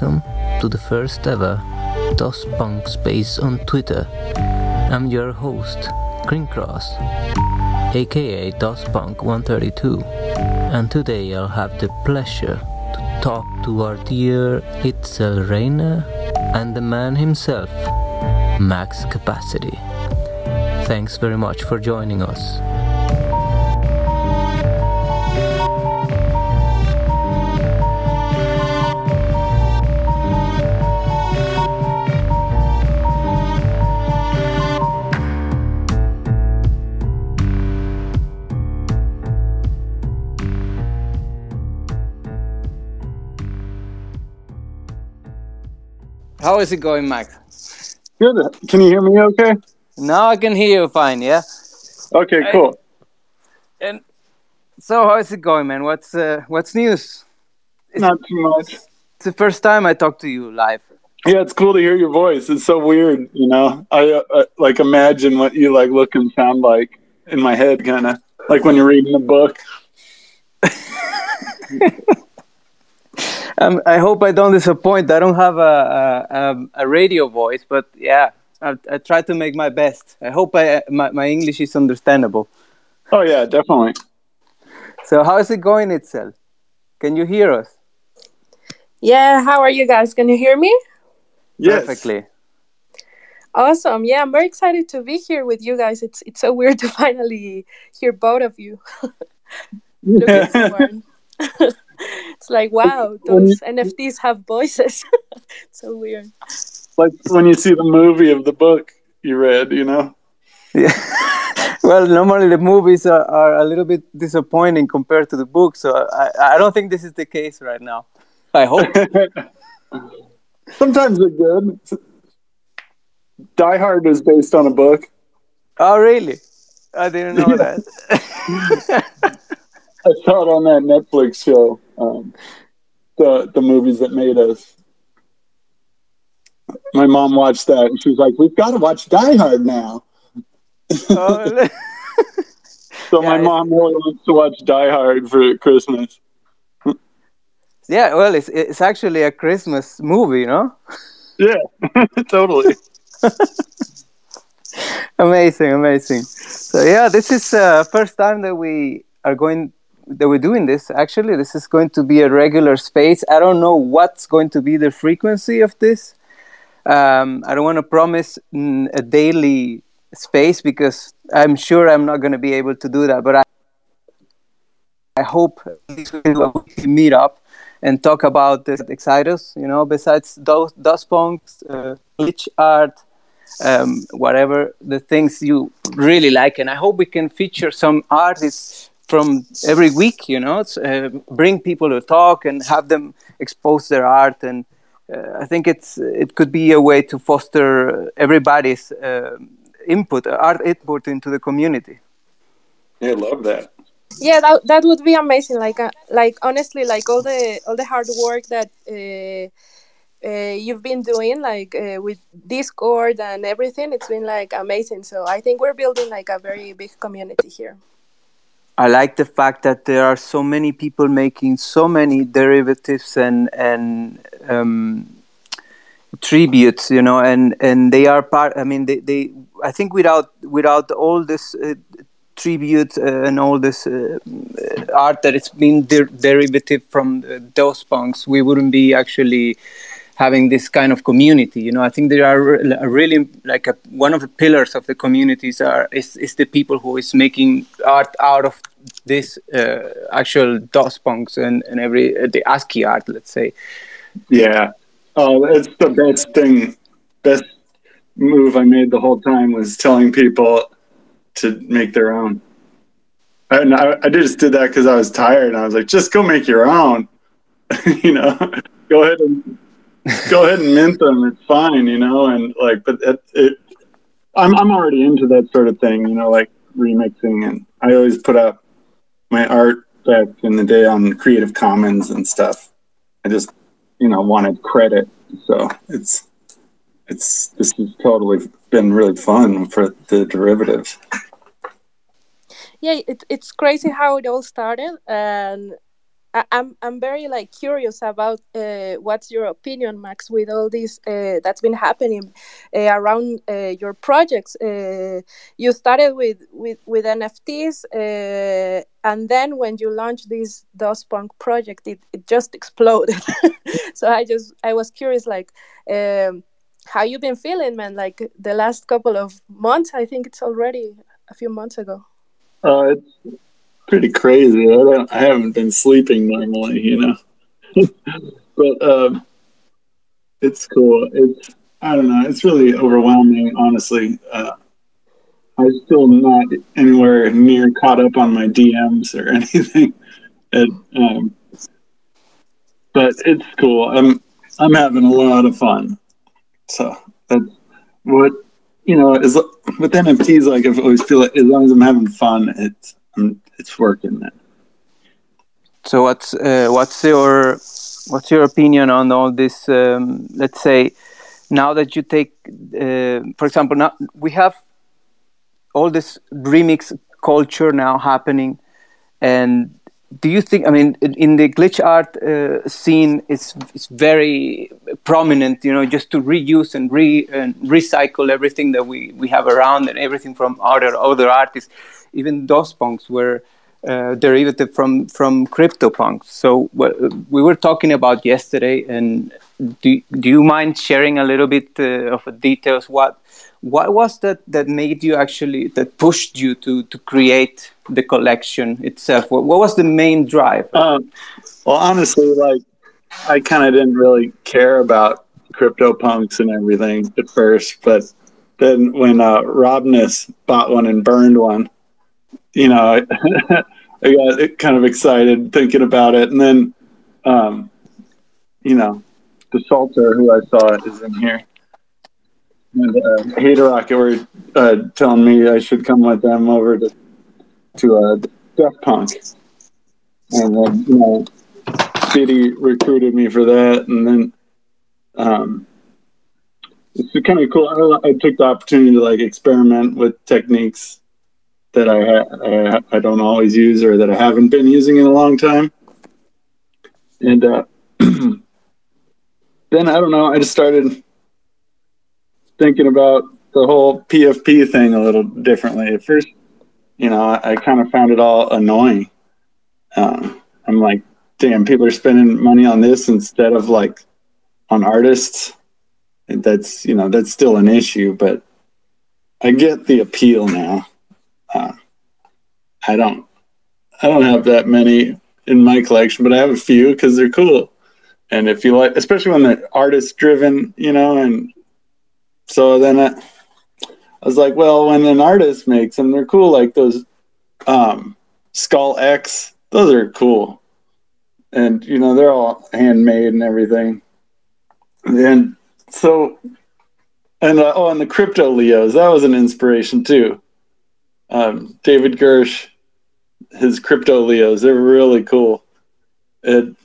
welcome to the first ever DOS Punk Space on Twitter. I'm your host, Greencross, aka DOS Punk 132, and today I'll have the pleasure to talk to our dear Itzel Reyna and the man himself, Max Capacity. Thanks very much for joining us. How is it going, Max? Good. Can you hear me okay? Now I can hear you fine, yeah? Okay, Hey. cool. And so how is it going, man? What's uh, what's news? Not too much. It's the first time I talk to you live. Yeah, it's cool to hear your voice. It's so weird, you know. I uh, uh, like imagine what you like look and sound like in my head, kind of like when you're reading a book. Um, I hope I don't disappoint. I don't have a a, um, a radio voice, but yeah, I, I try to make my best. I hope I, my my English is understandable. Oh yeah, definitely. So how is it going, Itzel? Can you hear us Yeah, how are you guys? Can you hear me? Yes. perfectly? Awesome. Yeah, I'm very excited to be here with you guys. It's it's so weird to finally hear both of you. Look at someone. it's like wow, those NFTs have voices. so weird. like when you see the movie of the book you read, you know. Yeah. well, normally the movies are, are a little bit disappointing compared to the book, so I, I don't think this is the case right now. I hope. Sometimes they're good. Die Hard is based on a book. oh, really? I didn't know that. I saw it on that Netflix show. Um, the the movies that made us. My mom watched that and she was like, "We've got to watch Die Hard now." Oh, So my Yeah, mom really wants to watch Die Hard for Christmas. yeah, well, it's, it's actually a Christmas movie, no? Yeah, totally. amazing, amazing. So yeah, this is uh, first time that we are going that we're doing this. Actually, this is going to be a regular space. I don't know what's going to be the frequency of this. Um, I don't want to promise a daily space because I'm sure I'm not going to be able to do that. But I, I hope we weekly meetup and talk about the Excitos. You know, besides those DOS punks, uh, glitch art, um, whatever the things you really like. And I hope we can feature some artists from every week, you know, uh, bring people to talk and have them expose their art. And uh, I think it's it could be a way to foster everybody's uh, input, art input into the community. Yeah, love that. Yeah, that, that would be amazing. Like uh, like honestly, like all the all the hard work that uh, uh, you've been doing, like uh, with Discord and everything, it's been like amazing. So I think we're building like a very big community here. I like the fact that there are so many people making so many derivatives and and um, tributes, you know, and and they are part. I mean, they, they I think without without all this uh, tribute uh, and all this uh, uh, art that it's been der- derivative from uh, DOS punks, we wouldn't be actually having this kind of community. You know, I think there are really like a, one of the pillars of the communities are is, is the people who is making art out of this uh, actual DOS punks and and every uh, the ASCII art, let's say. Yeah. Oh, it's the best thing. Best move I made the whole time was telling people to make their own. And I, I just did that because I was tired. And I was like, just go make your own. you know, go ahead and go ahead and mint them. It's fine, you know. And like, but it, it I'm I'm already into that sort of thing, you know, like remixing. And I always put up my art back in the day on Creative Commons and stuff. I just you know wanted credit. So it's it's this has totally been really fun for the derivatives. Yeah it, it's crazy how it all started. And I, I'm I'm very like curious about uh, what's your opinion, Max, with all this uh, that's been happening uh, around uh, your projects. Uh, you started with with with NFTs, uh, and then when you launched this DOSPunk project, it, it just exploded. so I just I was curious, like. Um, how you been feeling, man? Like the last couple of months, I think it's already a few months ago. Uh, it's pretty crazy. I, don't, I haven't been sleeping normally, you know. but um, it's cool. It's I don't know. It's really overwhelming, honestly. Uh, I'm still not anywhere near caught up on my DMs or anything. And, um, but it's cool. I'm I'm having a lot of fun. So that's what you know. Is with NFTs, like I've always feel like as long as I'm having fun, it's it's working. Then. So what's uh, what's your what's your opinion on all this? Um, let's say now that you take, uh, for example, now we have all this remix culture now happening, and do you think i mean in the glitch art uh, scene it's it's very prominent you know just to reuse and re and recycle everything that we we have around and everything from other other artists even DOS punks were uh, derivative from from CryptoPunks so we were talking about yesterday and do, do you mind sharing a little bit uh, of details? What what was that that made you actually that pushed you to to create the collection itself? What, what was the main drive? Um, well honestly like i kind of didn't really care about crypto punks and everything at first but then when uh, robness bought one and burned one you know I, got kind of excited thinking about it. And then um, you know the salter who i saw is in here. And uh, Hater Rocket were uh, telling me I should come with them over to to uh, Def Punk, and then you know, City recruited me for that, and then um, it's kind of cool. I, I, took the opportunity to like experiment with techniques that I, I I don't always use or that I haven't been using in a long time, and uh, then I don't know. I just started thinking about the whole PFP thing a little differently. At first, you know, I, I kind of found it all annoying. Um, I'm like, damn, people are spending money on this instead of like on artists. And that's you know that's still an issue, but I get the appeal now. Uh, I don't I don't have that many in my collection, but I have a few because they're cool. And if you like, especially when they're artist driven, you know, and so then I, I was like, well, when an artist makes them, they're cool. Like those um, Skull X, those are cool. And, you know, they're all handmade and everything. And so, and uh, oh, and the Crypto Leos, that was an inspiration too. Um, David Gersh, his Crypto Leos, they're really cool. and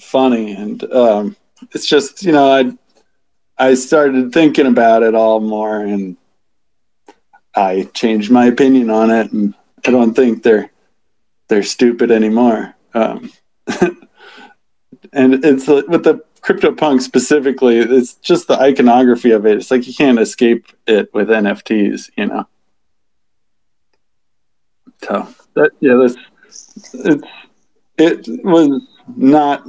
funny. And um, it's just, you know, I I started thinking about it all more and I changed my opinion on it and I don't think they're they're stupid anymore. Um, and it's with the crypto punk specifically, it's just the iconography of it. It's like you can't escape it with NFTs, you know. So that yeah, this it's it was not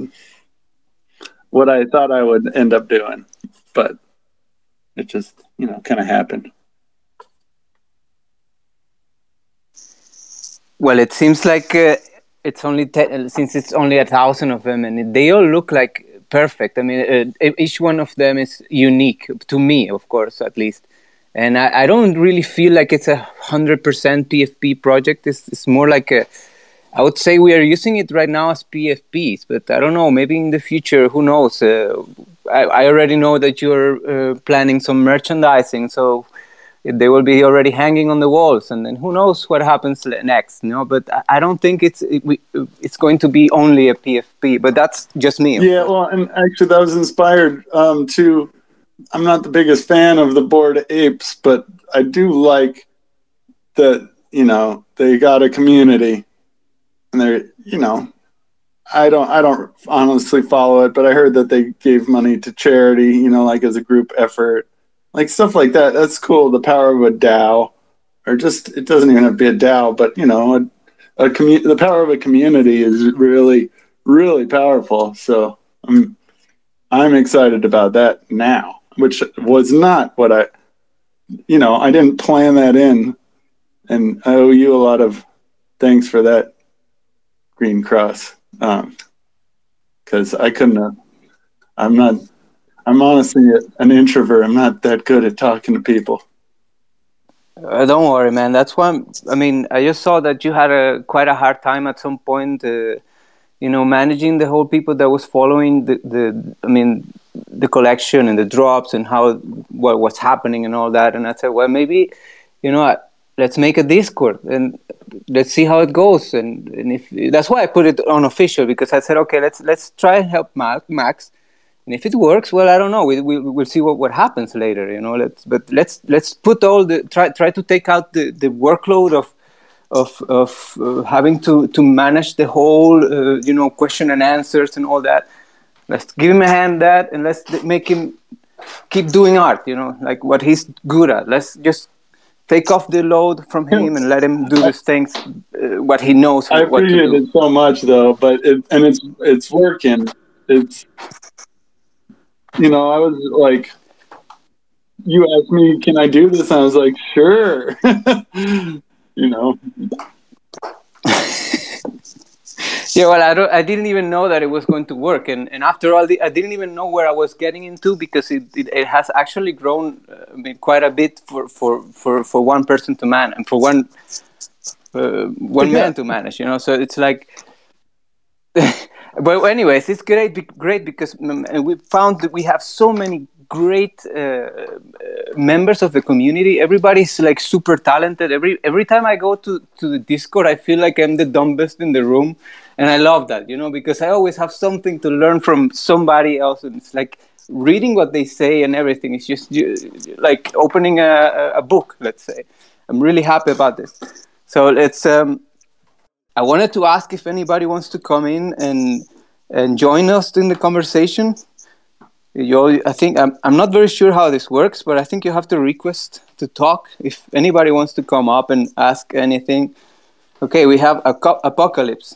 what I thought I would end up doing but it just you know kind of happened. Well, it seems like uh, it's only te- since it's only a thousand of them, and they all look like perfect. I mean, uh, each one of them is unique to me, of course, at least. And I, I don't really feel like it's a hundred percent PFP project. It's, it's more like a I would say we are using it right now as PFPs, but I don't know. Maybe in the future, who knows? Uh, I, I, already know that you're uh, planning some merchandising, so they will be already hanging on the walls, and then who knows what happens next? You know, but I, I don't think it's it, we, it's going to be only a PFP. But that's just me. Yeah, well, and actually, that was inspired um, to. I'm not the biggest fan of the Bored Apes, but I do like that. You know, they got a community and they're you know I don't I don't honestly follow it, but I heard that they gave money to charity, you know, like as a group effort, like stuff like that. That's cool. The power of a DAO, or just it doesn't even have to be a DAO, but you know, a, a commu- the power of a community is really really powerful. So I'm I'm excited about that now, which was not what I, you know, I didn't plan that in, and I owe you a lot of thanks for that, Greencross because um, I couldn't. Uh, I'm not. I'm honestly an introvert. I'm not that good at talking to people. Uh, don't worry, man. That's why. I'm, i mean, I just saw that you had a quite a hard time at some point. Uh, you know, managing the whole people that was following the, the I mean, the collection and the drops and how what was happening and all that. And I said, well, maybe, you know, let's make a Discord and let's see how it goes. And, and if that's why I put it on official because I said, okay, let's let's try and help Max. And if it works, well, I don't know. We, we we'll see what, what happens later, you know. Let's but let's let's put all the try try to take out the, the workload of of of uh, having to to manage the whole uh, you know question and answers and all that. Let's give him a hand that and let's make him keep doing art. You know, like what he's good at. Let's just take off the load from him and let him do these things uh, what he knows i appreciate it so much though but it, and it's it's working it's you know i was like you asked me can i do this and i was like sure you know. Yeah well I, don't, I didn't even know that it was going to work. And, and after all the, i didn't even know where i was getting into because it, it, it has actually grown uh, I mean, quite a bit for, for, for, for one person to man and for one uh, one yeah. man to manage you know? So it's like but anyways it's great great because mm, we found that we have so many great uh, uh, members of the community. Everybody's like super talented. Every every time I go to to the Discord, I feel like I'm the dumbest in the room, and I love that, you know, because I always have something to learn from somebody else, and it's like reading what they say and everything. It's just like opening a, a book, let's say. I'm really happy about this. So it's. Um, I wanted to ask if anybody wants to come in and and join us in the conversation. You, I think I'm, I'm not very sure how this works, but I think you have to request to talk. If anybody wants to come up and ask anything, okay, we have a apocalypse.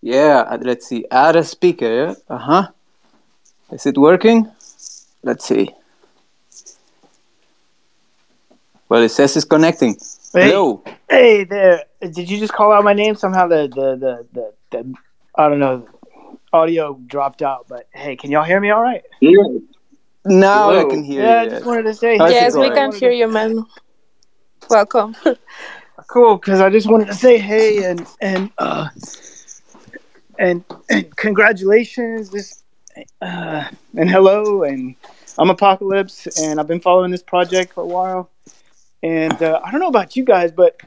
Yeah, uh, let's see. Add a speaker. Uh huh. Is it working? Let's see. Well, it says it's connecting. Hey, Hello. Hey there. Did you just call out my name? Somehow the the the the, the I don't know audio dropped out. But hey, can y'all hear me all right? Yeah. Now Hello. I can hear yeah, you. I just wanted to say. Yes, we can hear you, man. Welcome. cool, because I just wanted to say hey and and uh and, and congratulations this uh, and hello and i'm apocalypse and i've been following this project for a while and uh, i don't know about you guys but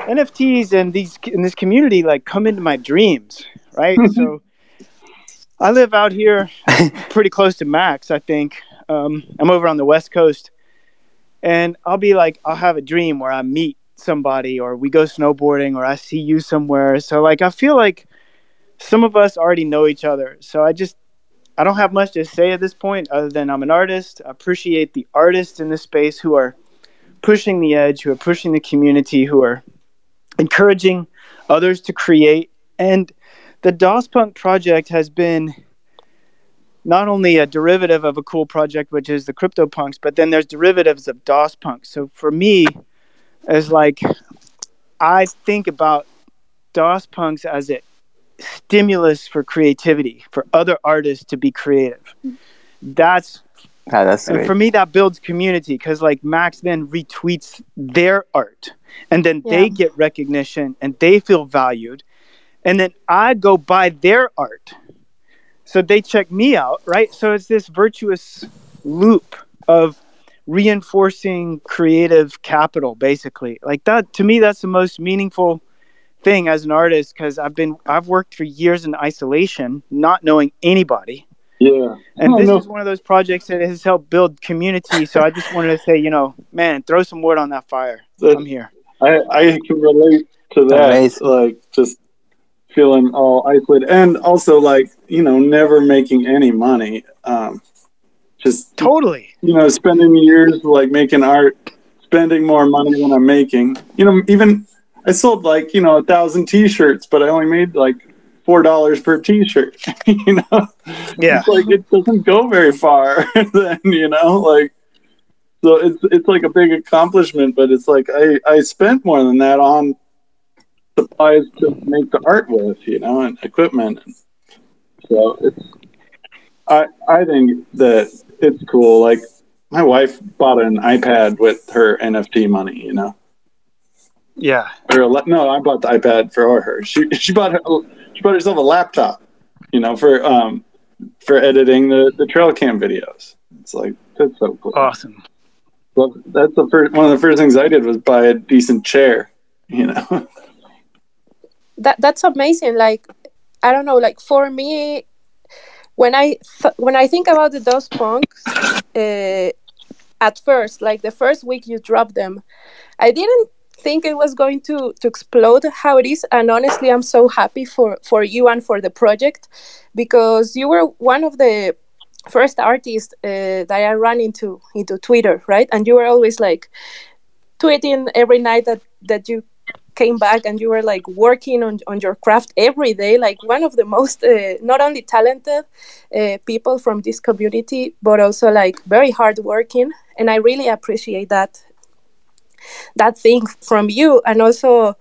nfts and these in this community like come into my dreams right so i live out here pretty close to max i think um, i'm over on the west coast and i'll be like i'll have a dream where i meet somebody or we go snowboarding or i see you somewhere so like i feel like some of us already know each other. So I just I don't have much to say at this point other than I'm an artist. I appreciate the artists in this space who are pushing the edge, who are pushing the community, who are encouraging others to create. And the DOS Punk project has been not only a derivative of a cool project, which is the CryptoPunks, but then there's derivatives of DOS Punk. So for me, as like I think about DOS Punks as a stimulus for creativity for other artists to be creative. That's oh, that's and for me that builds community because like Max then retweets their art and then yeah. they get recognition and they feel valued and then I go buy their art. So they check me out, right? So it's this virtuous loop of reinforcing creative capital basically. Like that to me that's the most meaningful thing as an artist because I've been I've worked for years in isolation, not knowing anybody. Yeah. And this is one of those projects that has helped build community. So I just wanted to say, you know, man, throw some wood on that fire. I'm here. I, I can relate to that. Amazing. Like just feeling all isolated, and also like you know never making any money. Um, just Totally. you know spending years like making art, spending more money than I'm making. You know, even I sold like you know a thousand T-shirts, but I only made like four dollars per T-shirt. you know, Yeah. it's like it doesn't go very far. then you know, like so it's it's like a big accomplishment, but it's like I I spent more than that on supplies to make the art with, you know, and equipment. So it's I I think that it's cool. Like my wife bought an iPad with her NFT money, you know. Yeah. Or a, no, I bought the iPad for her. She she bought her, she bought herself a laptop, you know, for um for editing the the trail cam videos. It's like that's so cool. Awesome. Well, that's the first one of the first things I did was buy a decent chair. You know, that that's amazing like i don't know like for me when i th- when i think about the DOS punks uh, at first like the first week you drop them i didn't think it was going to to explode how it is and honestly i'm so happy for for you and for the project because you were one of the first artists uh, that i ran into into twitter right? And you were always like tweeting every night that that you came back and you were like working on, on your craft every day like one of the most uh, not only talented uh, people from this community but also like very hardworking and i really appreciate that that thing from you. And also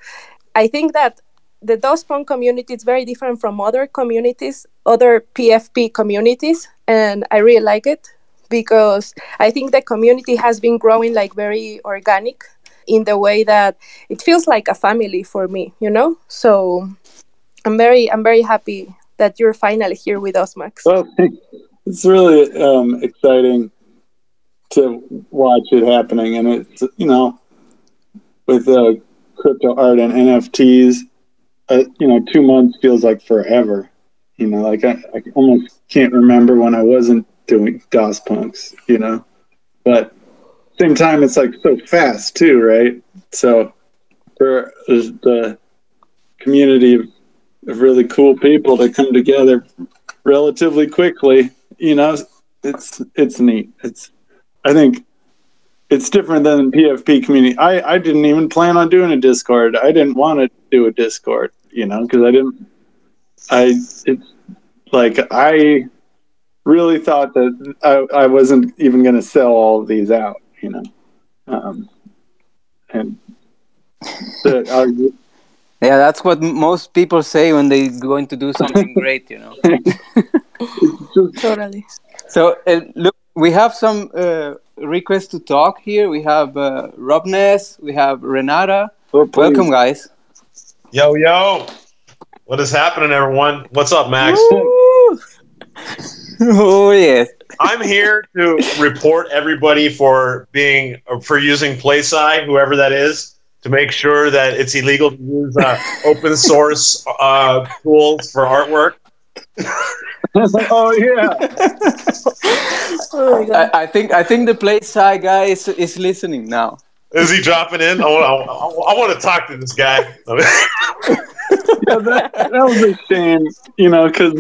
i think that the DOSPunk community is very different from other communities other pfp communities and i really like it because i think the community has been growing like very organic in the way that it feels like a family for me you know so i'm very i'm very happy that you're finally here with us max well, it's really um, exciting to watch it happening, and it's you know with uh, crypto art and NFTs, uh, you know, two months feels like forever. You know, like I, I almost can't remember when I wasn't doing DOS punks. You know, but same time it's like so fast too, right? So for the community of, really cool people to come together relatively quickly, you know, it's it's neat. It's I think it's different than the PFP community. I I didn't even plan on doing a Discord. I didn't want to do a Discord, you know, because I didn't. I it's like I really thought that I, I wasn't even going to sell all of these out, you know, um, and the, uh, Yeah, that's what most people say when they're going to do something great, you know. totally So uh, look, we have some uh, requests to talk here. We have uh, Robness, we have Renata. oh. Welcome, guys. Yo, yo. What is happening, everyone? What's up, Max? Oh yes. I'm here to report everybody for being for using PlaySci, whoever that is, to make sure that it's illegal to use uh, open source uh, tools for artwork. oh yeah. oh my god I, I think I think the play side guy is, is listening now. Is he dropping in? I want, I, I want to talk to this guy. yeah, that, that was a shame, you know, because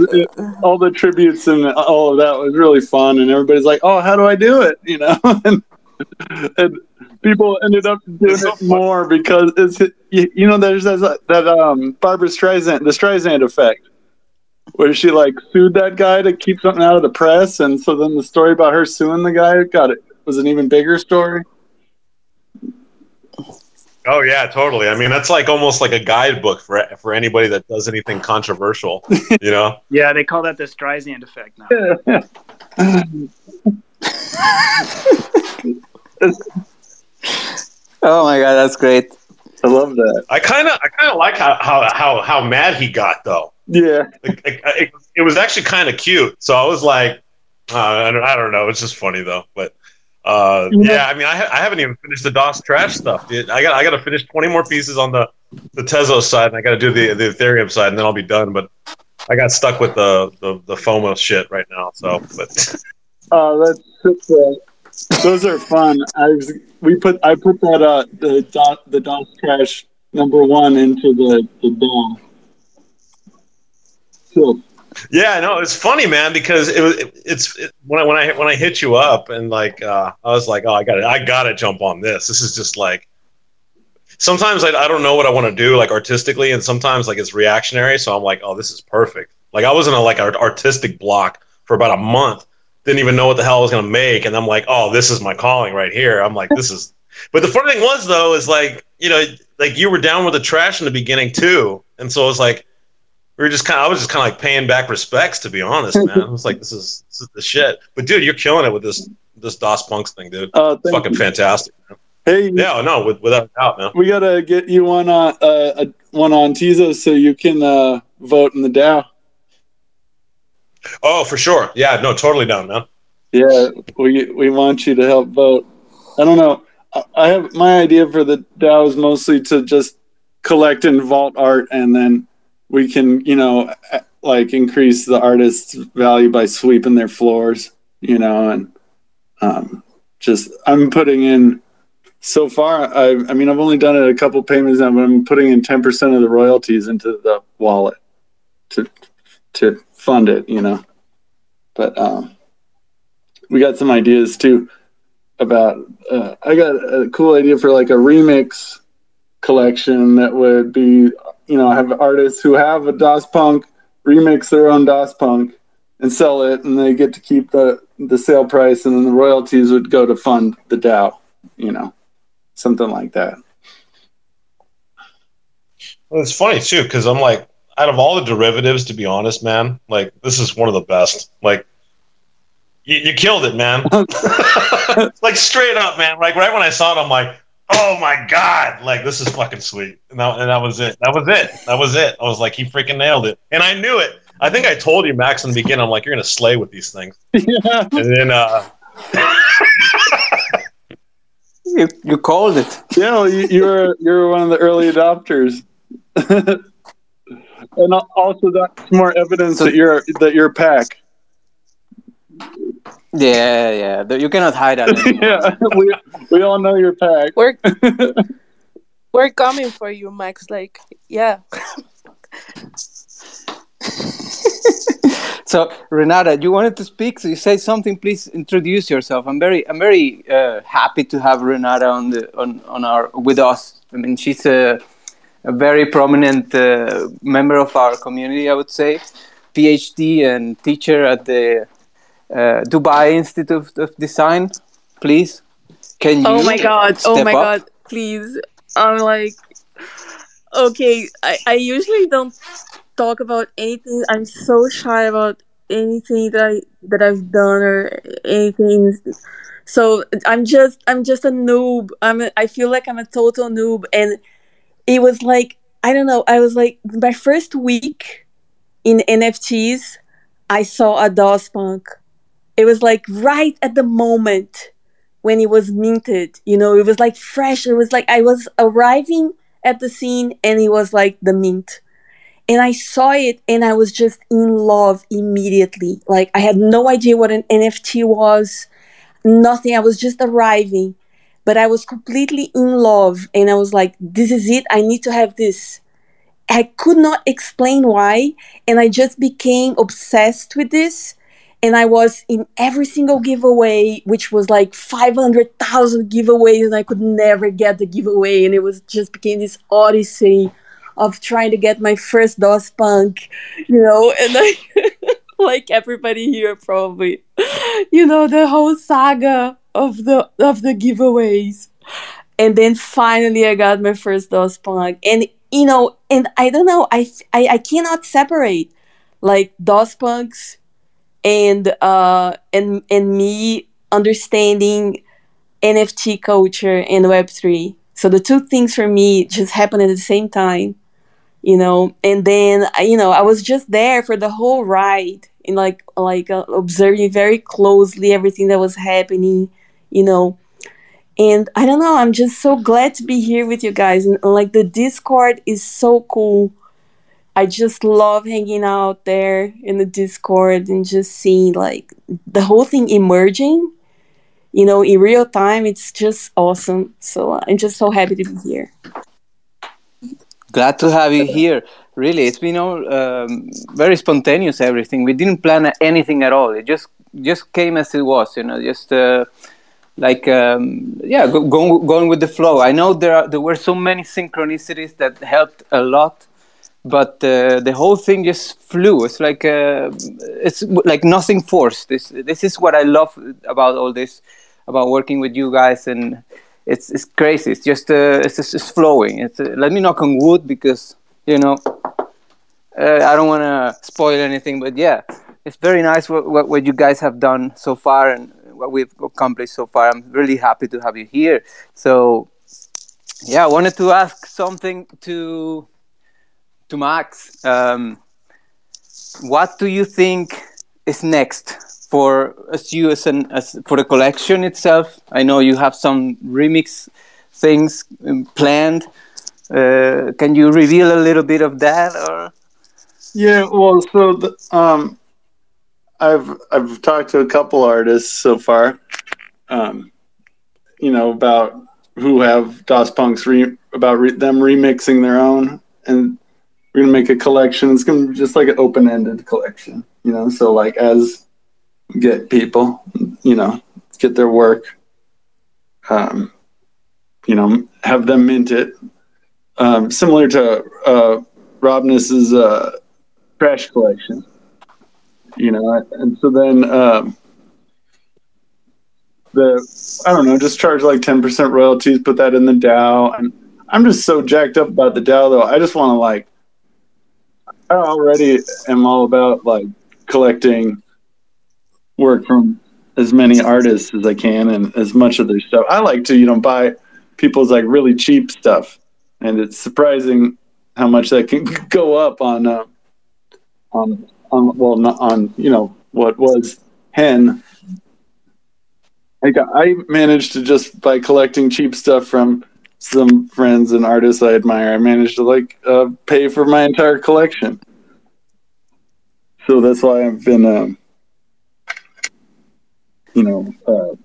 all the tributes and all of that was really fun, and everybody's like, "Oh, how do I do it?" You know, and, and people ended up doing it more because it's you, you know, there's that, that um Barbara Streisand, the Streisand effect, where she like sued that guy to keep something out of the press, and so then the story about her suing the guy got it was an even bigger story. Oh yeah, totally. I mean, that's like almost like a guidebook for for anybody that does anything controversial. You know? Yeah, they call that the Streisand effect now. Oh my god, that's great. I love that. I kind of I kind of like how, how how how mad he got though. Yeah, Like, it, it, it was actually kind of cute. So I was like, uh, I, don't, I don't know. It's just funny though. But uh, yeah, I mean, I, ha- I haven't even finished the DOS trash stuff. Dude. I got I got to finish twenty more pieces on the the Tezos side, and I got to do the the Ethereum side, and then I'll be done. But I got stuck with the the, the FOMO shit right now. So, but Oh, that's those are fun. I was, we put I put that uh the dot the DOS trash number one into the the DOM Cool. Yeah, no, it's funny, man, because it was it, it's it, when I when I when I hit you up and like uh, I was like, oh, I got to I got to jump on this. This is just like sometimes I, I don't know what I want to do like artistically, and sometimes like it's reactionary. So I'm like, oh, this is perfect. Like I was in a like artistic block for about a month, didn't even know what the hell I was gonna make, and I'm like, oh, this is my calling right here. I'm like, this is. But the funny thing was though is like you know like you were down with the trash in the beginning too, and so it was like we were just kind of I was just kind of like paying back respects to be honest, man. I was like, this is this is the shit. But dude, you're killing it with this this DOS Punks thing, dude. Oh, It's fucking you. fantastic. Man. Hey, Yeah, no, with, without a doubt, man. we gotta get you one on uh, a, one on Tezos so you can uh, vote in the DAO. Oh, for sure. Yeah, no, totally down, man. Yeah, we we want you to help vote. I don't know. I- I have my idea for the DAO is mostly to just collect and vault art, and then we can, you know, like increase the artist's value by sweeping their floors, you know, and um, just I'm putting in. So far, I, I mean, I've only done it a couple payments now, but I'm putting in ten percent of the royalties into the wallet to to fund it, you know. But um, we got some ideas too about. Uh, I got a cool idea for like a remix collection that would be, you know, have artists who have a DOS Punk remix their own DOS Punk and sell it, and they get to keep the the sale price, and then the royalties would go to fund the DAO. You know, something like that. Well, it's funny too because I'm like, out of all the derivatives, to be honest, man, like this is one of the best. Like, you, you killed it, man. like straight up, man. Like right when I saw it, I'm like, oh my god, like this is fucking sweet. And that, and that was it. That was it. That was it. I was like, he freaking nailed it, and I knew it. I think I told you, Max, in the beginning. I'm like, you're gonna slay with these things, yeah. and then uh, You, you called it. Yeah, well, you, you were you were one of the early adopters, and also that's more evidence that you're that you're a pack. Yeah, yeah. You cannot hide that. anymore. yeah, we we all know you're pack. We're we're coming for you, Max. Like, yeah. so Renata, you wanted to speak, so you say something. Please introduce yourself. I'm very, I'm very uh, happy to have Renata on the on on our with us. I mean, she's a a very prominent uh, member of our community. I would say, PhD and teacher at the uh, Dubai Institute of Design. Please, can you? Oh my god. Oh my up? god. Please. I'm like okay, I, I usually don't talk about anything. I'm so shy about anything that I that I've done or anything. So I'm just I'm just a noob. I'm a, I feel like I'm a total noob and it was like I don't know, I was like my first week in NFTs, I saw a DOS punk. It was like right at the moment when it was minted. You know, it was like fresh. It was like I was arriving at the scene and it was like the mint. And I saw it and I was just in love immediately. Like I had no idea what an NFT was, nothing. I was just arriving, but I was completely in love and I was like, this is it. I need to have this. I could not explain why. And I just became obsessed with this and I was in every single giveaway, which was like 500,000 giveaways, and I could never get the giveaway. And it was just became this odyssey of trying to get my first DOS punk, you know, and I, like everybody here probably, you know, the whole saga of the of the giveaways. And then finally I got my first DOS punk. And you know, and I don't know, I I, I cannot separate like DOS punks and uh and and me understanding NFT culture and Web3. So the two things for me just happened at the same time, you know. And then you know I was just there for the whole ride and like like uh, observing very closely everything that was happening, you know. And I don't know, I'm just so glad to be here with you guys. And, and like the Discord is so cool. I just love hanging out there in the Discord and just seeing like the whole thing emerging, you know, in real time. It's just awesome. So uh, I'm just so happy to be here. Glad to have you here. Really, it's been all um, very spontaneous. Everything we didn't plan anything at all. It just just came as it was. You know, just uh, like um, yeah, go, go, going with the flow. I know there are, there were so many synchronicities that helped a lot, but uh, the whole thing just flew. It's like uh, it's like nothing forced. This this is what I love about all this, about working with you guys, and it's it's crazy. It's just uh, it's just it's flowing. It's uh, let me knock on wood because you know uh, I don't want to spoil anything, but yeah, it's very nice what, what what you guys have done so far and what we've accomplished so far. I'm really happy to have you here. So yeah, I wanted to ask something to to Max. Um, what do you think is next for as you as an as for the collection itself? I know you have some remix things um, planned. Uh, can you reveal a little bit of that, or? Yeah, well, so the, um, I've I've talked to a couple artists so far, um, you know, about who have DOS Punks re- about re- them remixing their own, and we're gonna make a collection. It's gonna be just like an open ended collection, you know. So like as get people, you know, get their work, um, you know, have them mint it, um, similar to uh, Robness's uh, trash collection, you know. And so then um, the I don't know, just charge like ten percent royalties, put that in the DAO, and I'm just so jacked up about the DAO though. I just want to like I already am all about like collecting work from as many artists as I can and as much of their stuff. I like to, you know, buy people's like really cheap stuff, and it's surprising how much that can go up on, uh, on, on well, not on you know what was hen. I I managed to just by collecting cheap stuff from some friends and artists I admire, I managed to like uh, pay for my entire collection. So that's why I've been, um, you know, uh,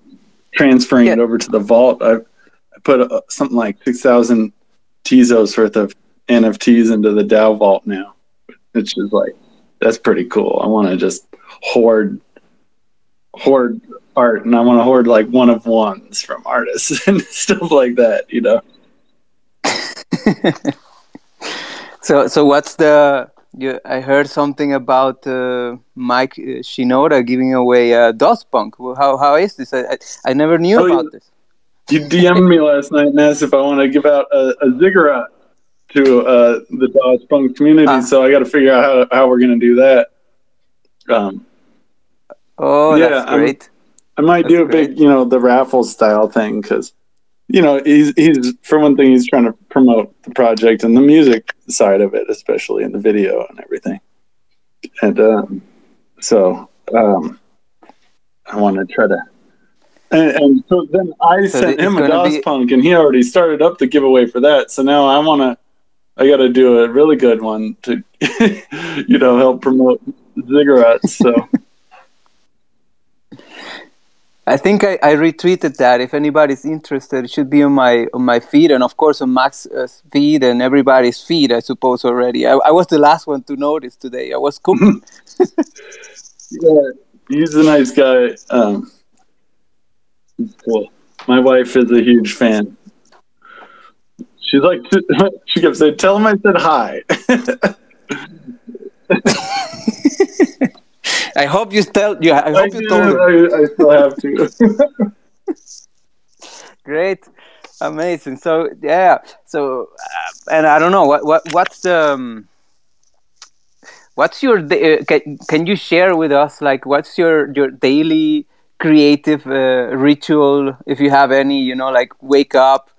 transferring Yeah. it over to the vault. I, I put uh, something like six thousand Tezos worth of NFTs into the DAO vault now, which is like that's pretty cool. I want to just hoard hoard art, and I want to hoard like one of ones from artists and stuff like that. You know. So, so what's the? You, I heard something about uh, Mike uh, Shinoda giving away uh, DOS Punk. How how is this? I I, I never knew Oh, about yeah. this. You DM'd me last night and asked if I want to give out a, a ziggurat to uh, the DOS Punk community. Ah. So I got to figure out how, how we're going to do that. Um, Oh, Yeah, that's I'm- great. I might That's do a big, you know, the raffle style thing because, you know, he's he's for one thing he's trying to promote the project and the music side of it, especially in the video and everything. And um, so um, I want to try to. And, and so then I So sent him a DOS be- Punk, and he already started up the giveaway for that. So now I want to, I got to do a really good one to, you know, help promote ziggurats. So. I think I, I retweeted that. If anybody's interested, it should be on my on my feed and of course on Max's feed and everybody's feed. I suppose already. I, I was the last one to notice today. I was cooking. Yeah, he's a nice guy. Um, cool. My wife is a huge fan. She's like, she kept saying, "Tell him I said hi." I hope you tell you. I I, hope you do, told. I, I still have to. Great, amazing. So yeah. So uh, and I don't know what what what's the. Um, What's your uh, can, can you share with us like what's your your daily creative uh, ritual if you have any you know like wake up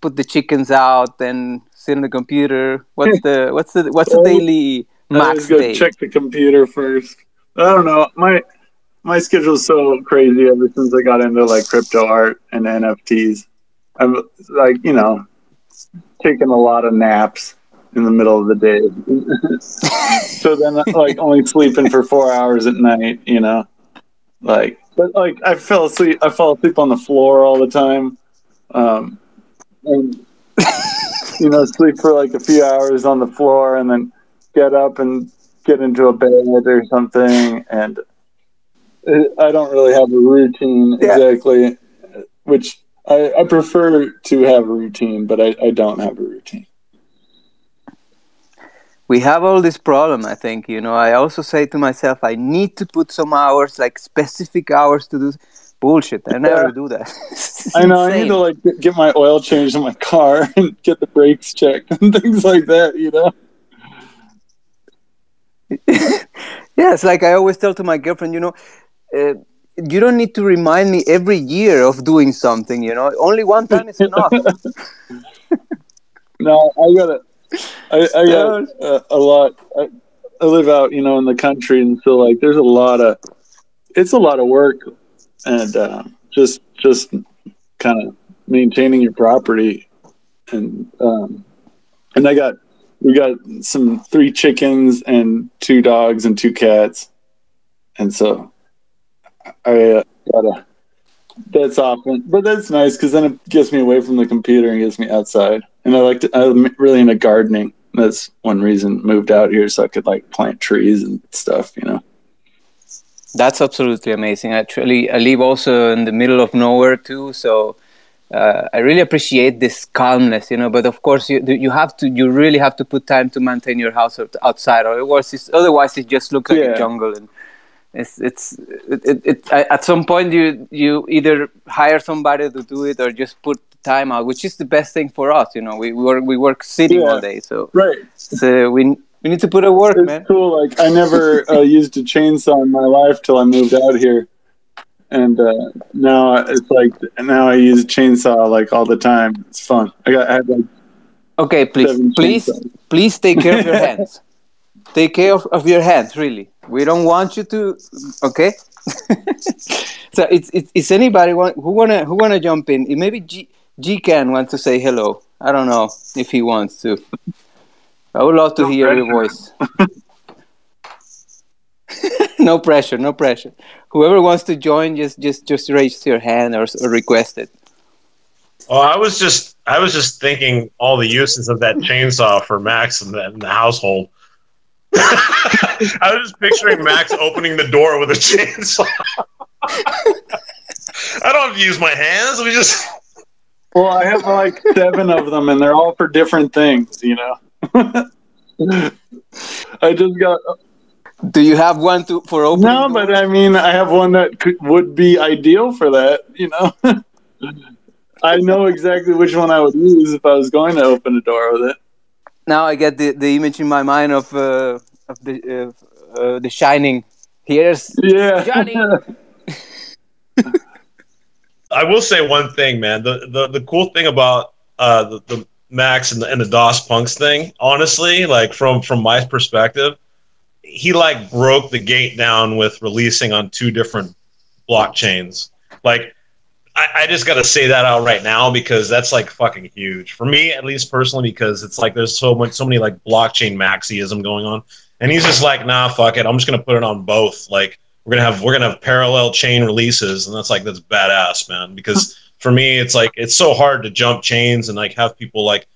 put the chickens out then sit on the computer what's the what's the what's the daily I max always go day check the computer first. I don't know. My my schedule's so crazy ever since I got into like crypto art and NFTs. I'm like, you know, taking a lot of naps in the middle of the day. so then like only sleeping for four hours at night, you know. Like but like I fell asleep I fall asleep on the floor all the time. Um and you know, sleep for like a few hours on the floor and then get up and get into a bed or something. And it, I don't really have a routine Yeah. exactly, which I, I prefer to have a routine, but I, I don't have a routine. we have all this problem i think you know i also say to myself i need to put some hours like specific hours to do bullshit i never Yeah. do that I know I need to like get- get my oil changed in my car and get the brakes checked and things like that, you know. yeah it's like i always tell to my girlfriend you know uh, you don't need to remind me every year of doing something you know only one time is enough No, I gotta. I, I got uh, a lot. I, I live out, you know, in the country, and so like, there's a lot of. It's a lot of work, and uh, just just kind of maintaining your property, and um, and I got we got some three chickens and two dogs and two cats, and so I uh, gotta. That's often, but that's nice because then it gets me away from the computer and gets me outside. And I like to, I'm really into gardening. That's one reason moved out here so I could like plant trees and stuff, you know. That's absolutely amazing. Actually, I live also in the middle of nowhere too, so uh, I really appreciate this calmness, you know. But of course, you you have to, you really have to put time to maintain your house outside, or otherwise, it's, otherwise it just looks like Yeah. a jungle. And it's it's it, it, it, I- at some point you you either hire somebody to do it or just put time out, which is the best thing for us. You know, we we work we work sitting Yeah. all day, so Right. so we we need to put a work, It's man. cool. Like I never uh, used a chainsaw in my life till I moved out here. And uh, now it's like now I use a chainsaw like all the time. It's fun. I got I had like Okay, please, Seven please, chainsaws. please take care of your hands. take care of, of your hands, really. We don't want you to. Okay. so it's, it's is anybody want, who wanna who wanna jump in? Maybe G G can wants to say hello. I don't know if he wants to. I would love to No hear your voice. no pressure, no pressure. Whoever wants to join, just just just raise your hand or, or request it. Oh, I was just I was just thinking all the uses of that chainsaw for Max in the, in the household. I was just picturing Max opening the door with a chainsaw. I don't have to use my hands. We just well, I have like seven of them, and they're all for different things. You know. I just got Do you have one to for opening? no, but I mean, I have one that could, would be ideal for that. You know. I know exactly which one I would use if I was going to open a door with it. now I get the, the image in my mind of uh, of the uh, uh, the Shining. Here's Yeah. Johnny. I will say one thing, man. The the, the cool thing about uh, the, the Max and the, and the DOS Punks thing, honestly, like from from my perspective, he like broke the gate down with releasing on two different blockchains. Like, I, I just got to say that out right now because that's like fucking huge for me, at least personally, because it's like there's so much, so many like blockchain maxism going on, and he's just like, nah, fuck it, I'm just gonna put it on both. Like, we're gonna have we're gonna have parallel chain releases, and that's like that's badass, man. Because for me, it's like it's so hard to jump chains and like have people like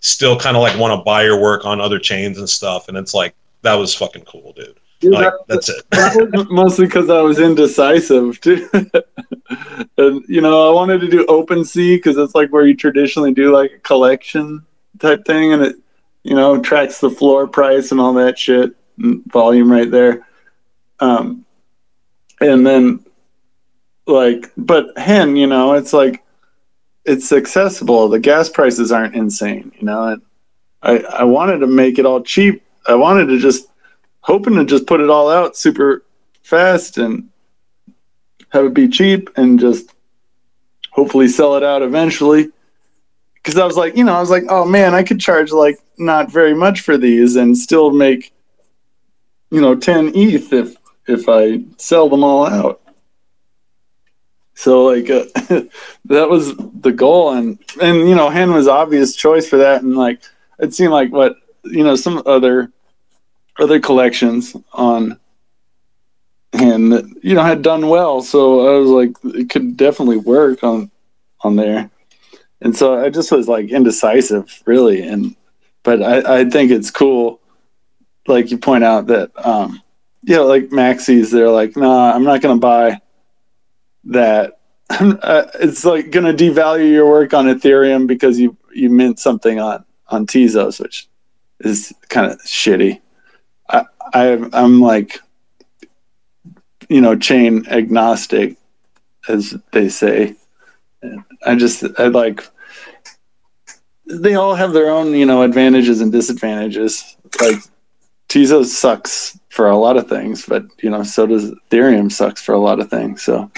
still kind of like want to buy your work on other chains and stuff, and it's like that was fucking cool, dude. Like that's it. That was mostly because I was indecisive too. and you know, I wanted to do OpenSea because it's like where you traditionally do like a collection type thing, and it you know tracks the floor price and all that shit, and volume right there. Um, and then like, but hen, you know, it's like it's accessible. The gas prices aren't insane, you know. And I I wanted to make it all cheap. I wanted to just hoping to just put it all out super fast and have it be cheap and just hopefully sell it out eventually. Because I was like, you know, I was like, oh man, I could charge like not very much for these and still make, you know, ten ETH if if I sell them all out. So like uh, that was the goal, and and you know, Hen was obvious choice for that, and like it seemed like what you know some other other collections on and you know had done well so i was like it could definitely work on on there and so I just was like indecisive, really. And but I, I think it's cool, like you point out that um, you know, like maxis, they're like, nah, I'm not gonna buy that. uh, it's like gonna devalue your work on Ethereum because you you mint something on on Tezos, which is kind of shitty. I, I I'm like, you know, chain agnostic, as they say. I just I like they all have their own, you know, advantages and disadvantages. Like Tezos sucks for a lot of things, but you know, so does Ethereum sucks for a lot of things. So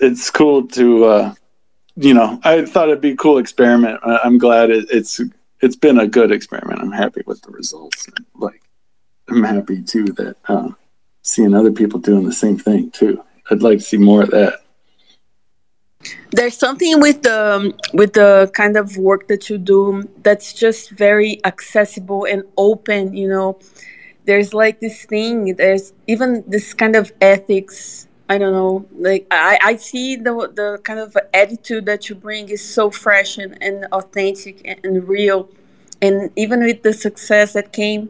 it's cool to, uh, you know, I thought it'd be a cool experiment. I'm glad it, it's it's been a good experiment. I'm happy with the results. Like, I'm happy too that uh, seeing other people doing the same thing too. I'd like to see more of that there's something with the with the kind of work that you do that's just very accessible and open you know there's like this thing there's even this kind of ethics i don't know like i i see the the kind of attitude that you bring is so fresh and, and authentic and, and real. And even with the success that came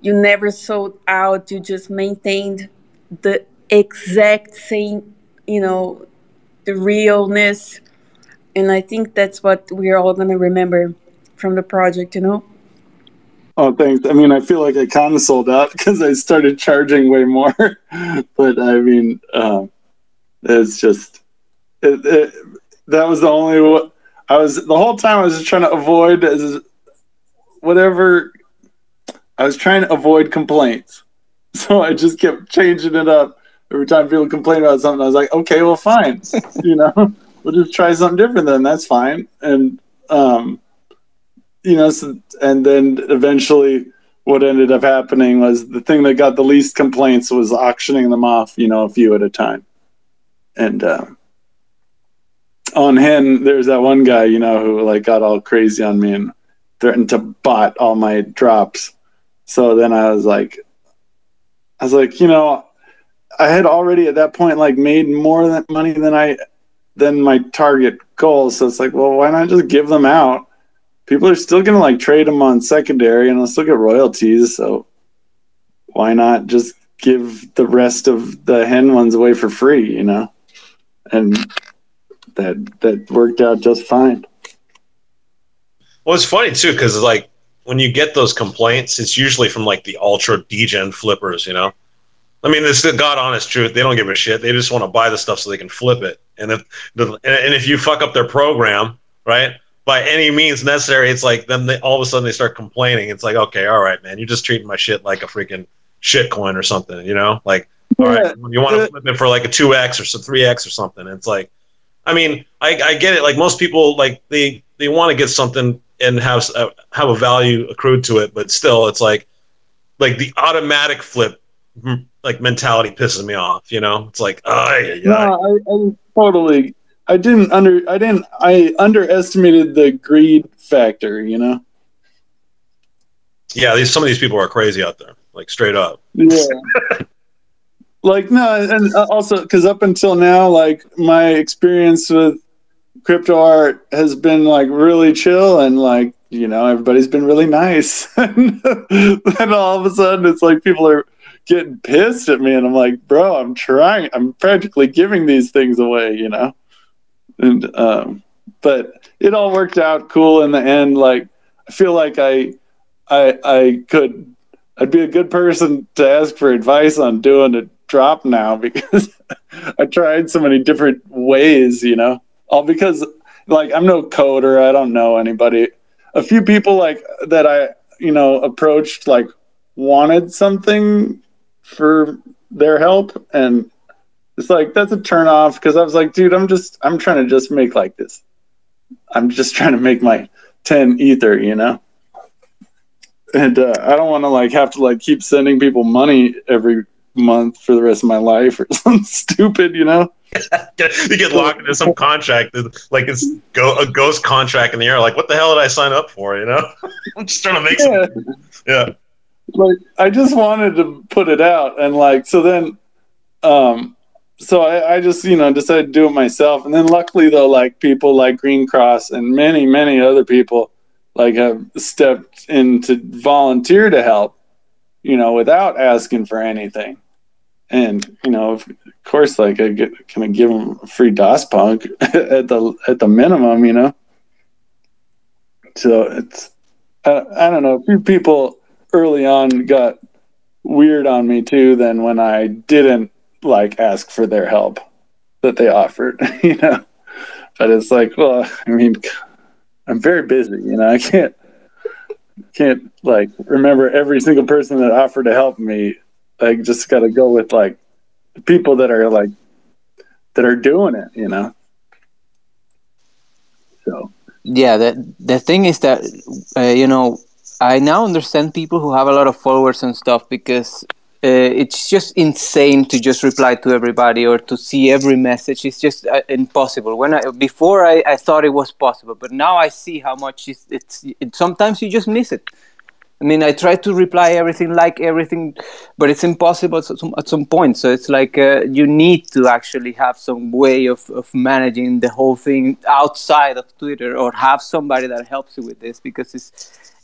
you never sold out. You just maintained the exact same you know the realness. And i think that's what we're all to remember from the project you know oh thanks i mean i feel like i kind of sold out because i started charging way more but i mean um, it's just it, it, that was the only i was the whole time i was just trying to avoid as whatever i was trying to avoid complaints so i just kept changing it up every time people complain about something, I was like, okay, well, fine. you know, we'll just try something different then. That's fine. And, um, you know, so, and then eventually what ended up happening was the thing that got the least complaints was auctioning them off, you know, a few at a time. And, uh, on Hen, there's that one guy, you know, who like got all crazy on me and threatened to bot all my drops. So then I was like, I was like, you know, I had already at that point like made more than money than I than my target goal. So it's like, well, why not just give them out? People are still gonna like trade them on secondary, and I'll still get royalties. So why not just give the rest of the hen ones away for free? You know, and that that worked out just fine. Well, it's funny too because like when you get those complaints, it's usually from like the ultra degen flippers, you know I mean, is the god honest truth. They don't give a shit. They just want to buy the stuff so they can flip it. And if and if you fuck up their program, right, by any means necessary, it's like then they, all of a sudden they start complaining. It's like, okay, all right, man, you're just treating my shit like a freaking shit coin or something, you know? Like, all right, you want to flip it for like a two x or some three x or something. It's like, I mean, I, I get it. Like most people, like they they want to get something and have uh, have a value accrued to it, but still, it's like like the automatic flip like mentality pisses me off. You know, it's like, oh, yeah, yeah. No, I, I totally. I didn't under. I didn't. I underestimated the greed factor. You know. Yeah, these some of these people are crazy out there, like straight up. Yeah. like no, and uh, also because up until now, like my experience with crypto art has been like really chill and like you know everybody's been really nice and then all of a sudden it's like people are getting pissed at me and I'm like, bro, I'm trying I'm practically giving these things away, you know? And um but it all worked out cool in the end. Like I feel like I I I could I'd be a good person to ask for advice on doing a drop now because I tried so many different ways, you know. All because like I'm no coder, I don't know anybody. A few people like that I, you know, approached like wanted something for their help and it's like that's a turn off because I was like, dude, I'm just I'm trying to just make like this. I'm just trying to make my 10 ether, you know? And uh, I don't want to like have to like keep sending people money every month for the rest of my life or something stupid, you know? you get locked into some contract, like it's go, a ghost contract in the air. Like, what the hell did I sign up for? You know, I'm just trying to make yeah. some. Yeah like I just wanted to put it out and like so then um so I, I just you know decided to do it myself, and then luckily though, like people like Greencross and many many other people like have stepped in to volunteer to help, you know, without asking for anything. And you know, of course, like I get, can give them free DOS punk at the at the minimum, you know. So it's I, I don't know. A few people early on got weird on me too. than when I didn't like ask for their help that they offered, you know. But it's like, well, I mean, I'm very busy, you know. I can't can't like remember every single person that offered to help me. I just got to go with like people that are like that are doing it, you know. So yeah the the thing is that uh, you know i now understand people who have a lot of followers and stuff because uh, it's just insane to just reply to everybody or to see every message. It's just uh, impossible. When i before I, I thought it was possible but now i see how much it's, it's it, sometimes you just miss it I mean, I try to reply everything, like everything, but it's impossible at some, at some point. So it's like uh, you need to actually have some way of, of managing the whole thing outside of Twitter, or have somebody that helps you with this, because it's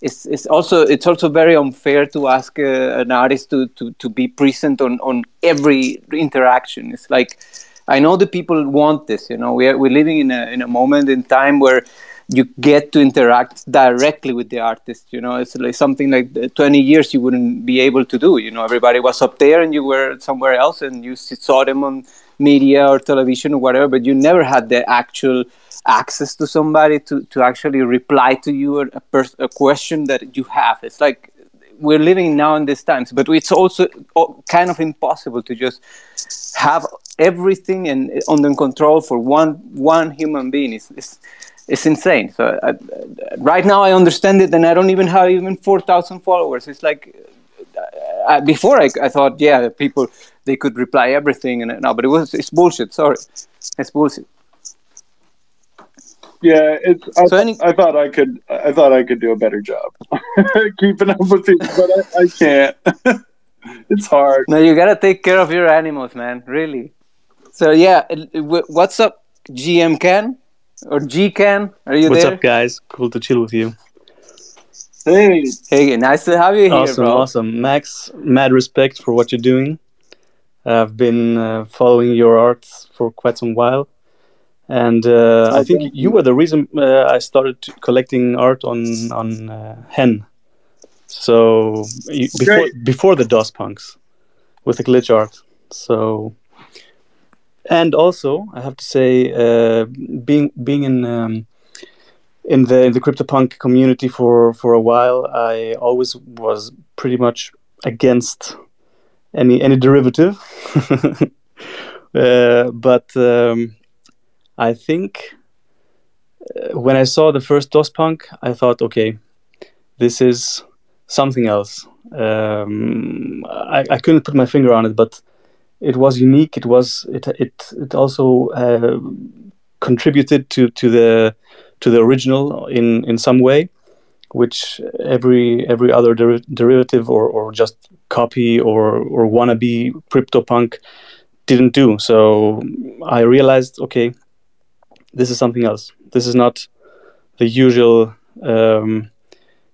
it's, it's also it's also very unfair to ask uh, an artist to, to, to be present on, on every interaction. It's like I know the people want this. You know, we are we're living in a in a moment in time where you get to interact directly with the artist you know? It's like something like 20 years you wouldn't be able to do you know? Everybody was up there and you were somewhere else and you saw them on media or television or whatever but you never had the actual access to somebody to, to actually reply to you a, pers- a question that you have. It's like we're living now in these times but it's also kind of impossible to just have everything and eh, under control for one one human being. It's, it's it's insane. So I, right now I understand it, and I don't even have even four thousand followers. It's like uh, before I, I thought, yeah, people they could reply everything, and no, but it was it's bullshit. Sorry, it's bullshit. Yeah, it's. I, so any, I thought I could. I thought I could do a better job keeping up with people, but I, I can't. it's hard. No, you gotta take care of your animals, man. Really. So yeah, what's up, GM Can? Or G Can. Are you there? What's there? up, guys? Cool to chill with you. Hey, hey, nice to have you here, awesome, bro. Awesome, Max. Mad respect for what you're doing. I've been uh, following your art for quite some while, and uh, I think you were the reason uh, I started collecting art on on uh, Hen. So you, before before the DOS punks, with the glitch art. So and also I have to say, uh, being being in um, in the in the CryptoPunk community for for a while, I always was pretty much against any any derivative. uh, but um, I think uh, when I saw the first DOSPunk, I thought, okay, this is something else. Um, I, I couldn't put my finger on it, but it was unique. It was it it it also uh, contributed to to the to the original in in some way, which every every other der- derivative or or just copy or or wannabe CryptoPunk didn't do. So I realized, okay, this is something else. This is not the usual. Um,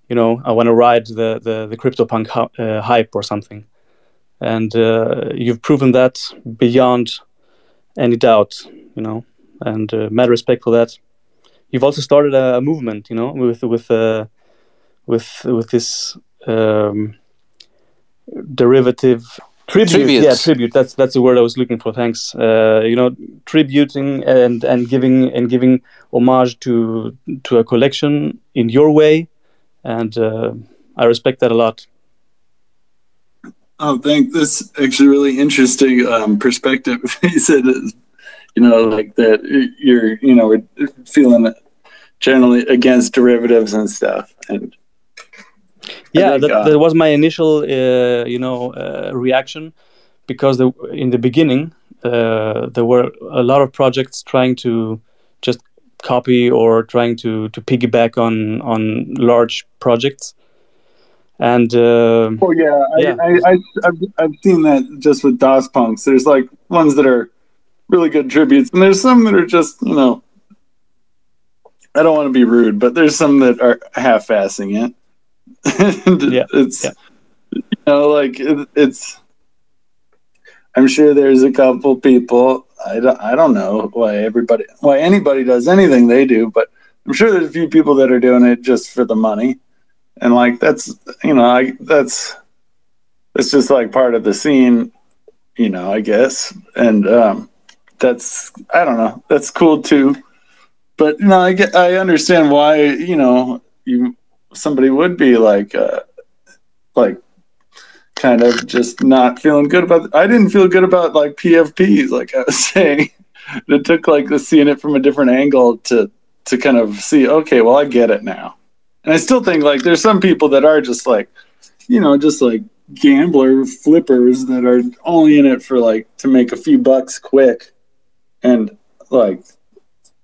you know, I want to ride the the, the CryptoPunk hu- uh, hype or something and uh, you've proven that beyond any doubt you know and uh, mad respect for that. You've also started a, movement you know with with uh, with with this um, derivative tribute. Tributes. yeah tribute. That's that's the word i was looking for. Thanks. Uh, you know tributing and and giving and giving homage to to a collection in your way. And uh, i respect that a lot Oh, thank. That's actually really interesting um, perspective. he said, you know, like that you're, you know, feeling generally against derivatives and stuff. And yeah, think, that, uh, that was my initial, uh, you know, uh, reaction because the, in the beginning uh, there were a lot of projects trying to just copy or trying to to piggyback on on large projects and uh, Oh yeah, Yeah. I, I, I've seen that just with DOS punks. There's like ones that are really good tributes, and there's some that are just you know. I don't want to be rude, but there's some that are half-assing it. and Yeah, it's yeah. you know like it, it's. I'm sure there's a couple people. I don't, I don't know why everybody why anybody does anything they do, but I'm sure there's a few people that are doing it just for the money, and like that's you know I that's it's just like part of the scene, you know, I guess. And um, that's I don't know, that's cool too. But you know, I get I understand why you know you somebody would be like uh, like kind of just not feeling good about. I didn't feel good about like PFPs, like I was saying. It took like the seeing it from a different angle to to kind of see. Okay, well, I get it now. And I still think like there's some people that are just like, you know, just like gambler flippers that are only in it for like to make a few bucks quick. And like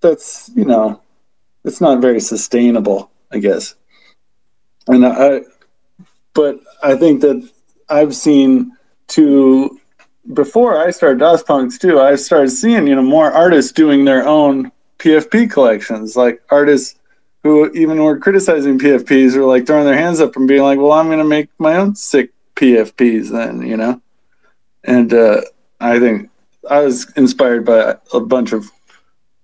that's you know it's not very sustainable i guess. And i but i think that i've seen to before i started DOS punks too i started seeing you know more artists doing their own pfp collections. Like artists who even were criticizing pfps or like throwing their hands up and being like well i'm going to make my own sick PFPs then, you know? And uh, I think I was inspired by a bunch of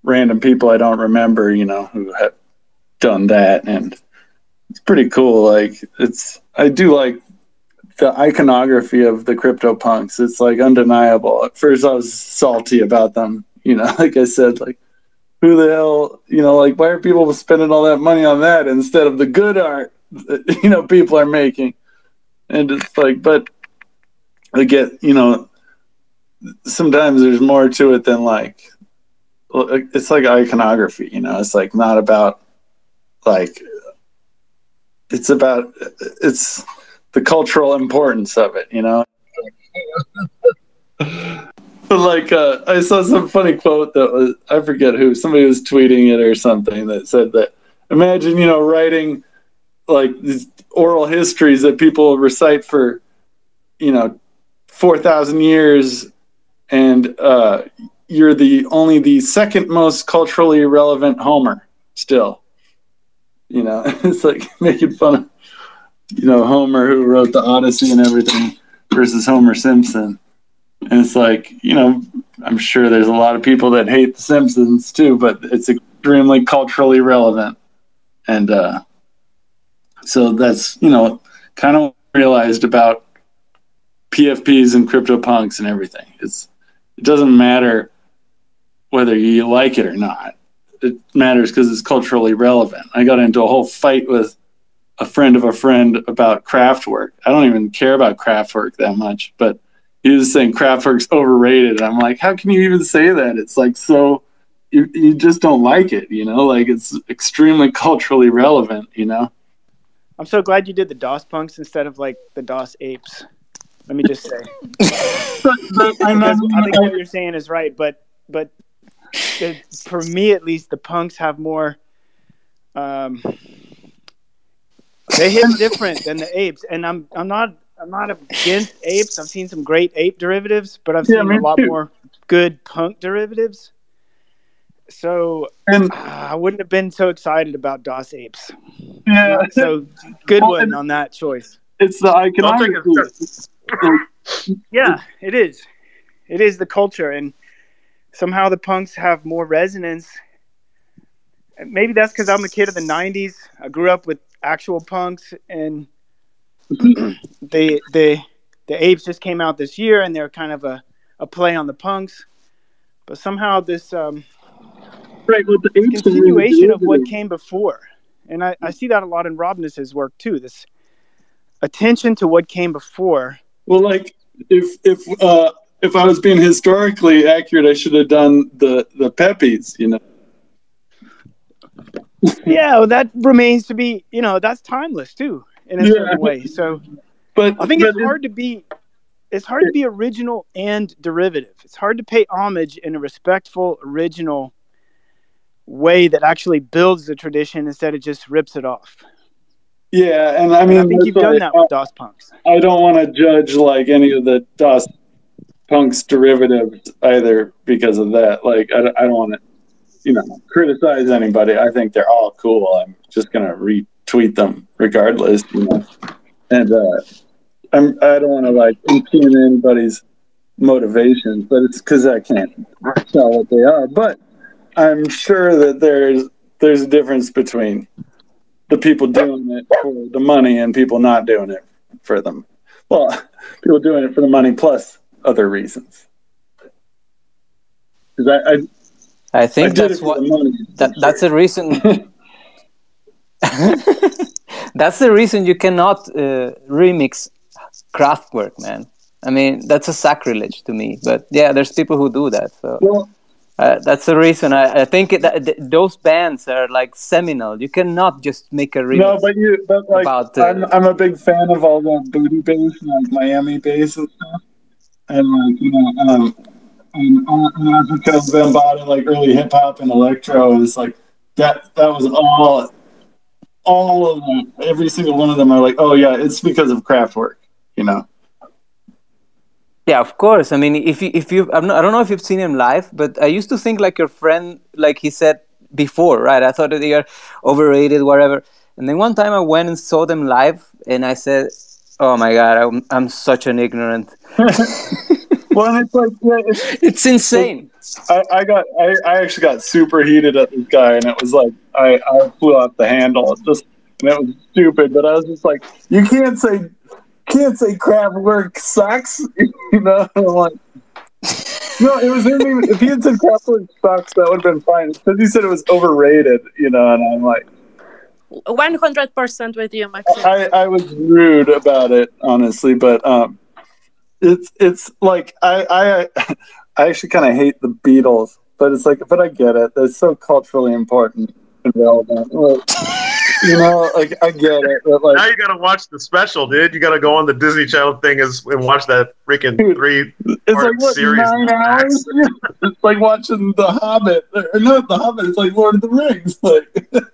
random people I don't remember, you know, who have done that. And it's pretty cool. Like, it's, I do like the iconography of the crypto punks. It's like undeniable. At first, I was salty about them, you know, like I said, like, who the hell, you know, like, why are people spending all that money on that instead of the good art that, you know, people are making? and it's like but i get you know sometimes there's more to it than like it's like iconography you know it's like not about like it's about it's the cultural importance of it you know but like uh, i saw some funny quote that was i forget who somebody was tweeting it or something that said that imagine you know writing like these oral histories that people recite for you know 4000 years and uh, you're the only the second most culturally relevant homer still. You know it's like making fun of you know homer who wrote the odyssey and everything versus homer simpson and it's like you know i'm sure there's a lot of people that hate the simpsons too but it's extremely culturally relevant and uh so that's you know kind of realized about PFPs and CryptoPunks and everything. It's it doesn't matter whether you like it or not. It matters because it's culturally relevant. I got into a whole fight with a friend of a friend about Kraftwerk. I don't even care about Kraftwerk that much, but he was saying Kraftwerk's overrated. I'm like, how can you even say that? It's like so you, you just don't like it, you know? Like it's extremely culturally relevant, you know? I'm so glad you did the DOS punks instead of like the DOS apes. Let me just say. but, but I'm Because I think what you're saying is right, but but the, for me at least, the punks have more. Um, they hit different than the apes, and I'm I'm not I'm not against apes. I've seen some great ape derivatives, but I've Yeah, seen a lot too. more good punk derivatives. So and uh, I wouldn't have been so excited about DOS apes. yeah, So good Well, one on that choice. it's the I'll take iconography. it. Yeah, it is. It is the culture, and somehow the punks have more resonance. Maybe that's because I'm a kid of the '90s. I grew up with actual punks, and the the the apes just came out this year, and they're kind of a, a play on the punks. But somehow this um, Right, well, the apes continuation of what came before, and I, I see that a lot in Robness's work too. This attention to what came before. Well, like if if uh, if I was being historically accurate, I should have done the the Peppies. You know, yeah, well, that remains to be, you know, that's timeless too in a Yeah. certain way. So but I think but it's hard to be, it's hard to be original and derivative. It's hard to pay homage in a respectful, original way that actually builds the tradition instead of just rips it off. Yeah, and I And mean, I think you've done that with DOS punks. I, I don't want to judge like any of the DOS punk's derivatives either because of that. Like I, I don't want to, you know, criticize anybody. I think they're all cool. I'm just gonna retweet them regardless, you know. And uh, I'm I don't want to like impugn anybody's motivations, but it's because I can't tell what they are. But I'm sure that there's there's a difference between the people doing it for the money and people not doing it for them. Well, people doing it for the money plus other reasons. Because I, I, I think I that's what that, that's the reason. that's the reason you cannot uh, remix Kraftwerk, man. I mean, that's a sacrilege to me. But yeah, there's people who do that. So Well, uh, that's the reason I, I think it, that, th- those bands are like seminal. You cannot just make a remix. no, but you, but like, About, uh, I'm, I'm a big fan of all the booty bass and like Miami bass and stuff. And like, you know, um, and uh, Afrika, Bambaataa, like early hip hop and electro, and it's like that. That was all, all of them. Every single one of them are like, oh yeah, it's because of Kraftwerk, you know. Yeah, of course. I mean, if you, if you, I'm not, I don't know if you've seen him live, but I used to think like your friend, like he said before, right? I thought that they are overrated, whatever. And then one time I went and saw them live, and I said, "Oh my god, I'm, I'm such an ignorant. Well, and it's like yeah, it's, It's insane." I, I got I, I actually got super heated at this guy, and it was like I, I flew off the handle. It just and it was stupid, but I was just like, you can't say can't say Kraftwerk sucks, you know. Like, no, it was even if he had said Kraftwerk sucks, that would have been fine. Because he said it was overrated, you know, and I'm like, One hundred percent with you, Maxim. I, I was rude about it, honestly, but um, it's it's like I I I actually kind of hate the Beatles, but it's like, but I get it. They're so culturally important and relevant. Like, you know, like I get it. But Now you gotta watch the special, dude. You gotta go on the Disney Channel thing is, and watch that freaking three. it's like what series nine Max. hours? it's like watching The Hobbit, or not The Hobbit. It's like Lord of the Rings. Like,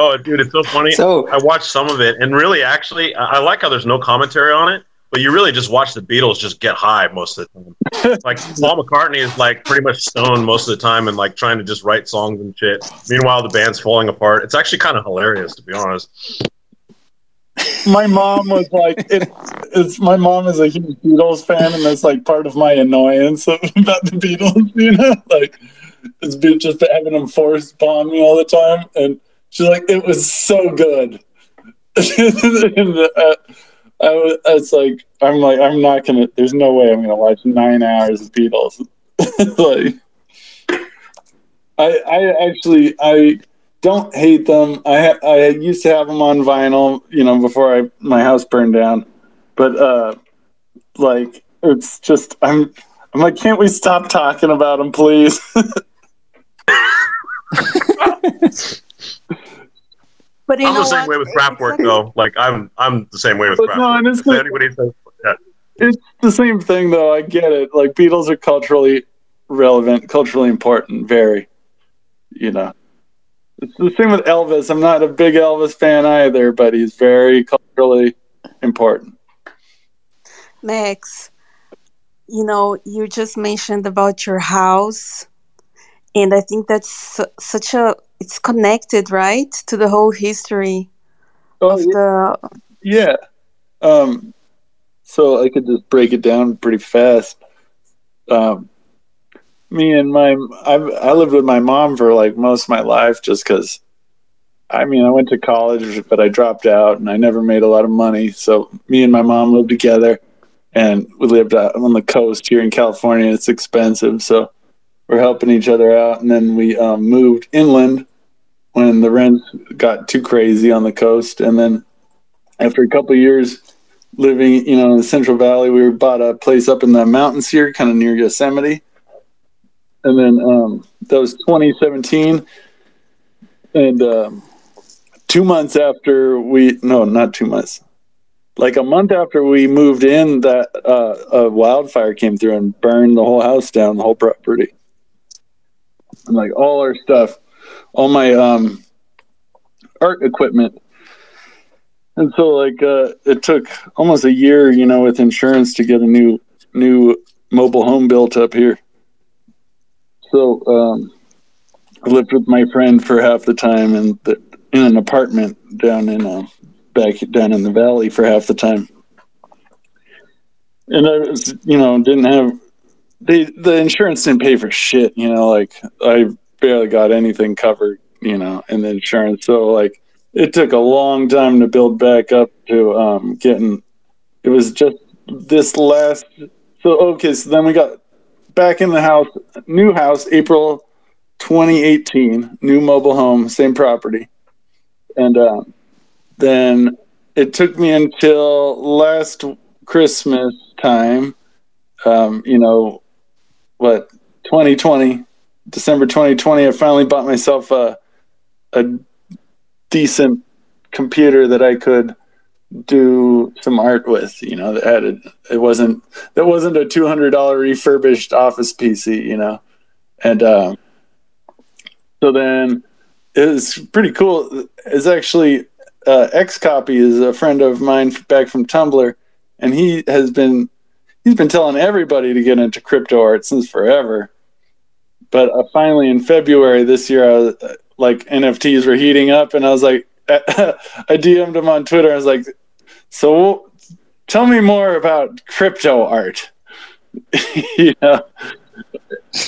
Oh, dude, it's so funny. So I watched some of it, and really, actually, I I like how there's no commentary on it. But you really just watch the Beatles just get high most of the time. like Paul McCartney is like pretty much stoned most of the time and like trying to just write songs and shit. Meanwhile, the band's falling apart. It's actually kind of hilarious to be honest. my mom was like, it, it's my mom is a huge Beatles fan, and that's like part of my annoyance about the Beatles. You know, like it's been just having them forced upon me all the time, and she's like, it was so good. and, uh, I was, it's like I'm like I'm not gonna. There's no way I'm gonna watch nine hours of Beatles. like, I I actually I don't hate them. I I used to have them on vinyl, you know, before I my house burned down. But uh, like it's just I'm I'm like, can't we stop talking about them, please? But I'm the same what? way with Kraftwerk, work, though. Like I'm I'm the same way with But no, Kraftwerk. and it's anybody says yeah. it's the same thing, though. I get it. Like Beatles are culturally relevant, culturally important, very. You know, it's the same with Elvis. I'm not a big Elvis fan either, but he's very culturally important. Max, you know, you just mentioned about your house, and I think that's su- such a it's connected, right, to the whole history Oh, of the. Yeah. Um, so I could just break it down pretty fast. Um, me and my, I've, I lived with my mom for like most of my life just because, I mean, I went to college, but I dropped out and I never made a lot of money. So me and my mom lived together and we lived out on the coast here in California. It's expensive. So we're helping each other out. And then we um, moved inland when the rents got too crazy on the coast. And then after a couple years living, you know, in the Central Valley, we bought a place up in the mountains here, kind of near Yosemite. And then um, that was 2017. And um, two months after we, no, not two months, like a month after we moved in, that uh, a wildfire came through and burned the whole house down, the whole property. And like all our stuff, all my um, art equipment and so like uh, it took almost a year you know with insurance to get a new new mobile home built up here. So um, I lived with my friend for half the time in the, in an apartment down in uh, back down in the valley for half the time. And I was, you know, didn't have they the insurance didn't pay for shit. You know, like I barely got anything covered. You know, in the insurance. So like it took a long time to build back up to um, getting. It was just this last. So okay, so then we got back in the house, new house, April 2018, new mobile home, same property, and um, then it took me until last Christmas time. Um, you know, what 2020, December 2020, I finally bought myself a a decent computer that I could do some art with. You know, that had a, it wasn't that wasn't a two hundred dollar refurbished office PC. You know, and um, so then it was pretty cool. It's actually uh, XCopy is a friend of mine back from Tumblr, and he has been he's been telling everybody to get into crypto art since forever. But uh, finally, in February this year, I was, uh, like NFTs were heating up, and I was like, I DM'd him on Twitter. I was like, "So, tell me more about crypto art." you know,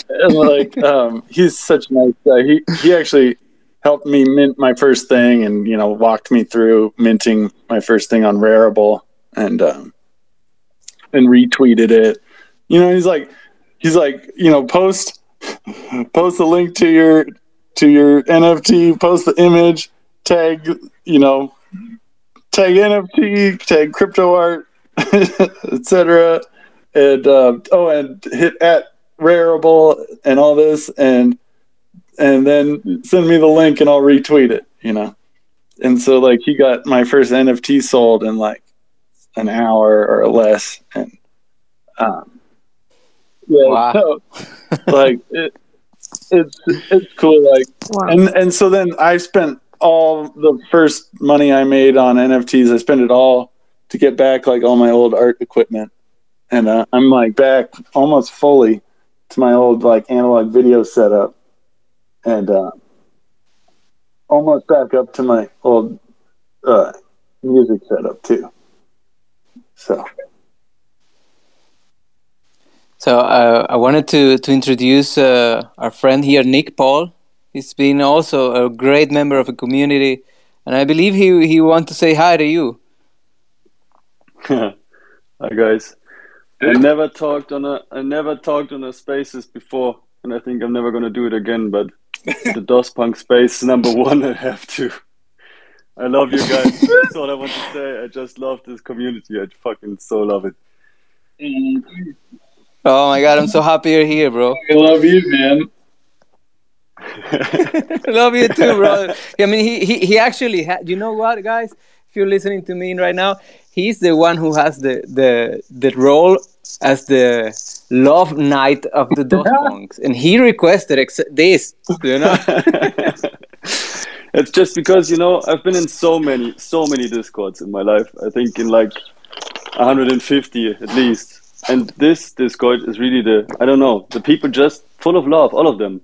and like, um, he's such a nice guy. He he actually helped me mint my first thing, and you know, walked me through minting my first thing on Rarible, and um, and retweeted it. You know, he's like, he's like, you know, post post the link to your to your NFT, post the image, tag, you know, tag NFT, tag crypto art, etc. And uh, oh, and hit at Rarible and all this, and and then send me the link and I'll retweet it. You know, and so like he got my first NFT sold in like an hour or less, and um, yeah, Wow. so, like it, it's it's cool. Like, Wow. and and so then I spent all the first money I made on NFTs. I spent it all to get back like all my old art equipment, and uh, I'm like back almost fully to my old like analog video setup, and uh, almost back up to my old uh, music setup too. So So uh, I wanted to to introduce uh, our friend here, Nick Paul. He's been also a great member of the community, and I believe he he want to say hi to you. Hi guys. I never talked on a I never talked on a spaces before, and I think I'm never gonna do it again. But the DOS Punk space number one, I have to. I love you guys. That's all I want to say. I just love this community. I fucking so love it. Oh my god, I'm so happy you're here, bro. I love you, man. Love you too, bro. I mean, he he, he actually had. You know what, guys? If you're listening to me right now, he's the one who has the the the role as the love knight of the DOS punks, and he requested ex- this. You know. it's just because you know I've been in so many, so many discords in my life. I think in like 150 at least. And this Discord is really the I don't know the people just full of love, all of them.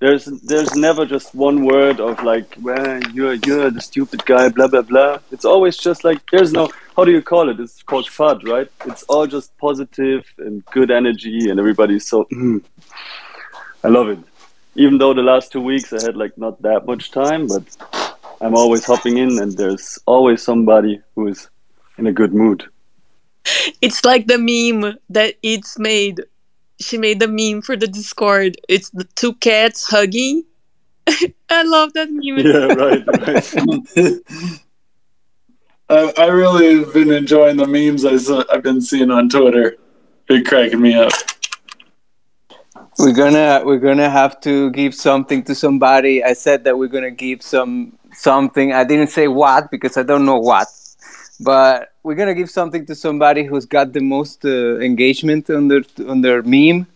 There's there's never just one word of like, well, you're you're the stupid guy, blah blah blah. It's always just like there's no how do you call it? It's called FUD, right? It's all just positive and good energy, and everybody's so. mm. I love it. Even though the last two weeks I had like not that much time, but I'm always hopping in, and there's always somebody who is in a good mood. It's like the meme that it's made. She made the meme for the Discord. It's the two cats hugging. I love that meme. Yeah, right, right. I, I really have been enjoying the memes I, I've been seeing on Twitter. Been cracking me up. We're gonna we're gonna have to give something to somebody. I said that we're gonna give some something. I didn't say what because I don't know what, but we're gonna give something to somebody who's got the most uh, engagement on their on their meme.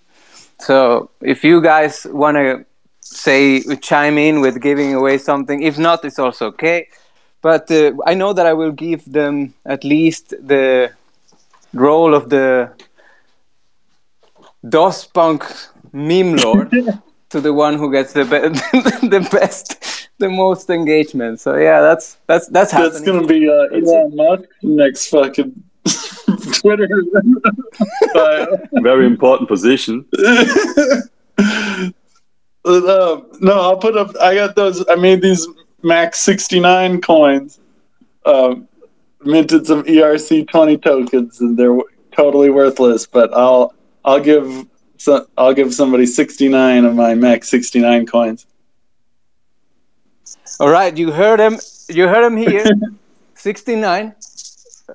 So if you guys wanna say chime in with giving away something, if not, it's also okay. But uh, I know that I will give them at least the role of the DOS Punk meme lord to the one who gets the be- the best, the most engagement. So yeah, that's that's that's happening. That's gonna be uh, Elon Musk next fucking Twitter. bio. Very important position. Uh, no, I'll put up. I got those. I made these Max sixty nine coins. Um, minted some ERC twenty tokens, and they're totally worthless. But I'll I'll give so, I'll give somebody sixty nine of my Max sixty nine coins. All right, you heard him. You heard him here. Sixty nine,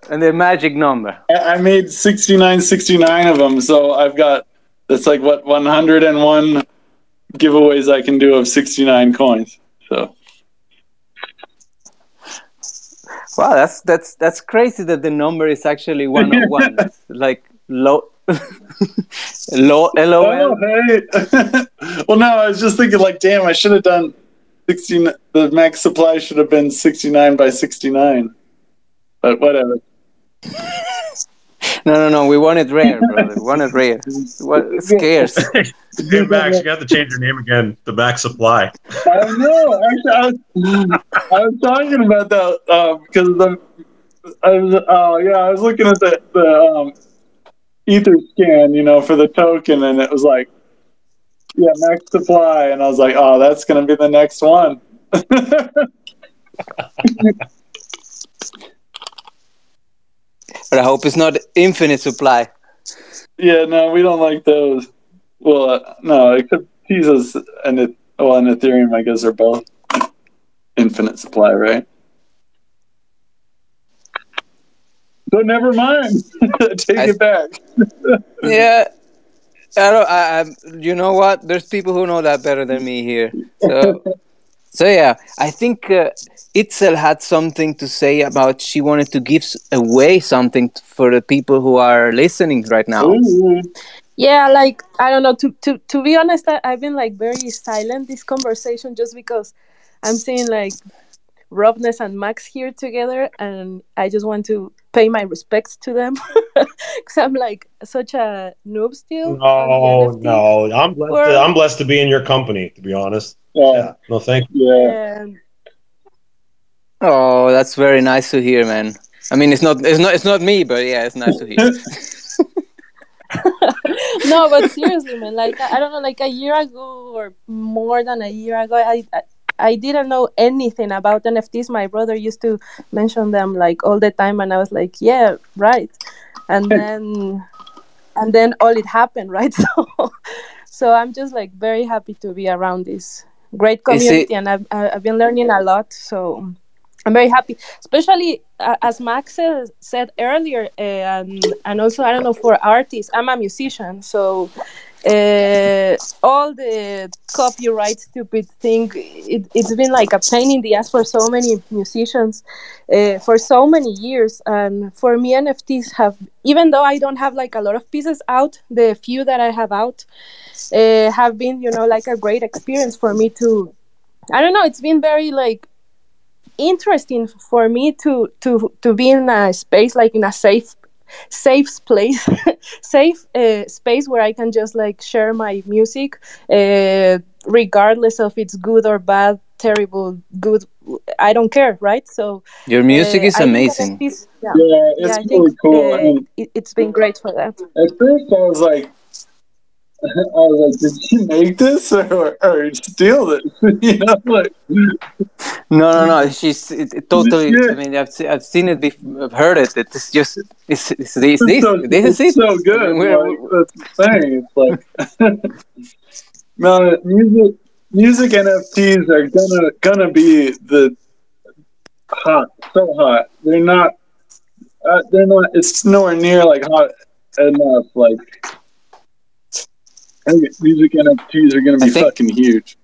and the magic number. I, made 69, 69 of them, so I've got that's like what one hundred and one giveaways I can do of sixty nine coins. So Wow, that's that's that's crazy that the number is actually one hundred one. Like low, low, Oh, hey. well, no, I was just thinking, like, damn, I should have done 16. The max supply should have been 69 by 69. But whatever. No, no, no. We want it rare, brother. We want it rare. What scarce? Hey Max, you have to change your name again The Max Supply. I know. Actually, I was, I was talking about that uh, because the, I was, uh, yeah, I was looking at the, the um, ether scan, you know, for the token, and it was like, yeah, max supply, and I was like, oh, that's gonna be the next one. But I hope it's not infinite supply. Yeah, no, we don't like those. Well, uh, no, except Tezos and it, well, and Ethereum, I guess, are both infinite supply, right? So never mind. Take I- it back. Yeah. I don't. I, I. You know what? There's people who know that better than me here. So. So yeah, I think uh, Itzel had something to say about she wanted to give away something t- for the people who are listening right now. Ooh. yeah like i don't know to to to be honest I, i've been like very silent this conversation just because i'm seeing like robness and max here together and i just want to pay my respects to them because i'm like such a noob still No, on the NFT. no, I'm blessed. Or- To, I'm blessed to be in your company. To be honest, Yeah, yeah. No, thank you. yeah. And Oh, that's very nice to hear, man. I mean, it's not, it's not, it's not me, but yeah, it's nice to hear. no, but seriously, man, like I, I don't know, like a year ago or more than a year ago, I, I I didn't know anything about NFTs. My brother used to mention them like all the time, and I was like, yeah, right. And then and then all it happened, right? So so I'm just like very happy to be around this great Is it- community, and I've I've been learning a lot. So. I'm very happy, especially uh, as Max said earlier, uh, and and also I don't know for artists. I'm a musician, so uh, all the copyright stupid thing. It, it's been like a pain in the ass for so many musicians uh, for so many years, and for me, NFTs have even though I don't have like a lot of pieces out, the few that I have out uh, have been you know like a great experience for me to. I don't know. It's been very like interesting for me to to to be in a space like in a safe safe place safe uh, space where i can just like share my music uh, regardless of it's good or bad terrible good i don't care right so Your music uh, is I amazing. NFTs yeah, Yeah, yeah it's i really think cool. uh, I mean, it, it's been great for that at first, I was like, I was like, did you make this or, or steal this? you know, like, No, no, no. She's it, it totally. I mean, I've, I've seen it. Bef- I've heard it. It's just. It's, it's this. it's This. so, This is it's it. so good. I mean, we're- like, that's the thing. It's like, no, music, music NFTs are gonna gonna be the hot, so hot. They're not. Uh, they're not. It's nowhere near like hot enough. Like, music NFTs are gonna be think- fucking huge.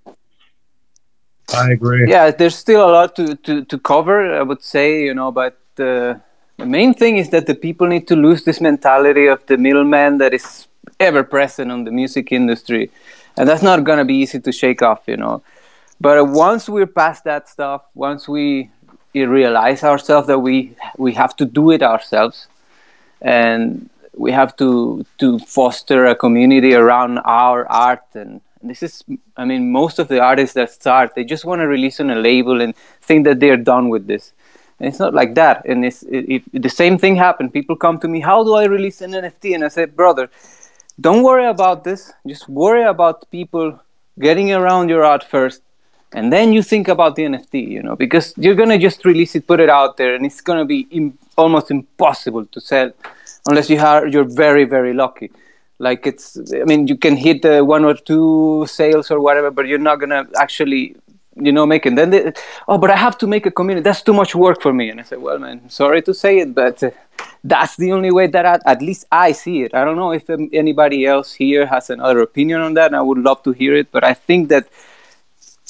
I agree. yeah, there's still a lot to, to, to cover, I would say, you know, but uh, the main thing is that the people need to lose this mentality of the middleman that is ever present on the music industry. And that's not going to be easy to shake off, you know. But uh, once we're past that stuff, once we realize ourselves that we we have to do it ourselves, and we have to to foster a community around our art. And this is i mean most of the artists that start they just want to release on a label and think that they're done with this. And it's not like that. And it's it, it, the same thing happened. People come to me how do i release an nft and i said brother don't worry about this. Just worry about people getting around your art first and then you think about the nft you know because you're going to just release it put it out there and it's going to be Im- almost impossible to sell unless you are you're very very lucky. Like it's i mean you can hit uh, one or two sales or whatever but you're not gonna actually you know make it. Then they, oh but i have to make a community. That's too much work for me. And i said well man sorry to say it but uh, that's the only way that I, at least i see it. I don't know if um, anybody else here has another opinion on that. I would love to hear it but i think that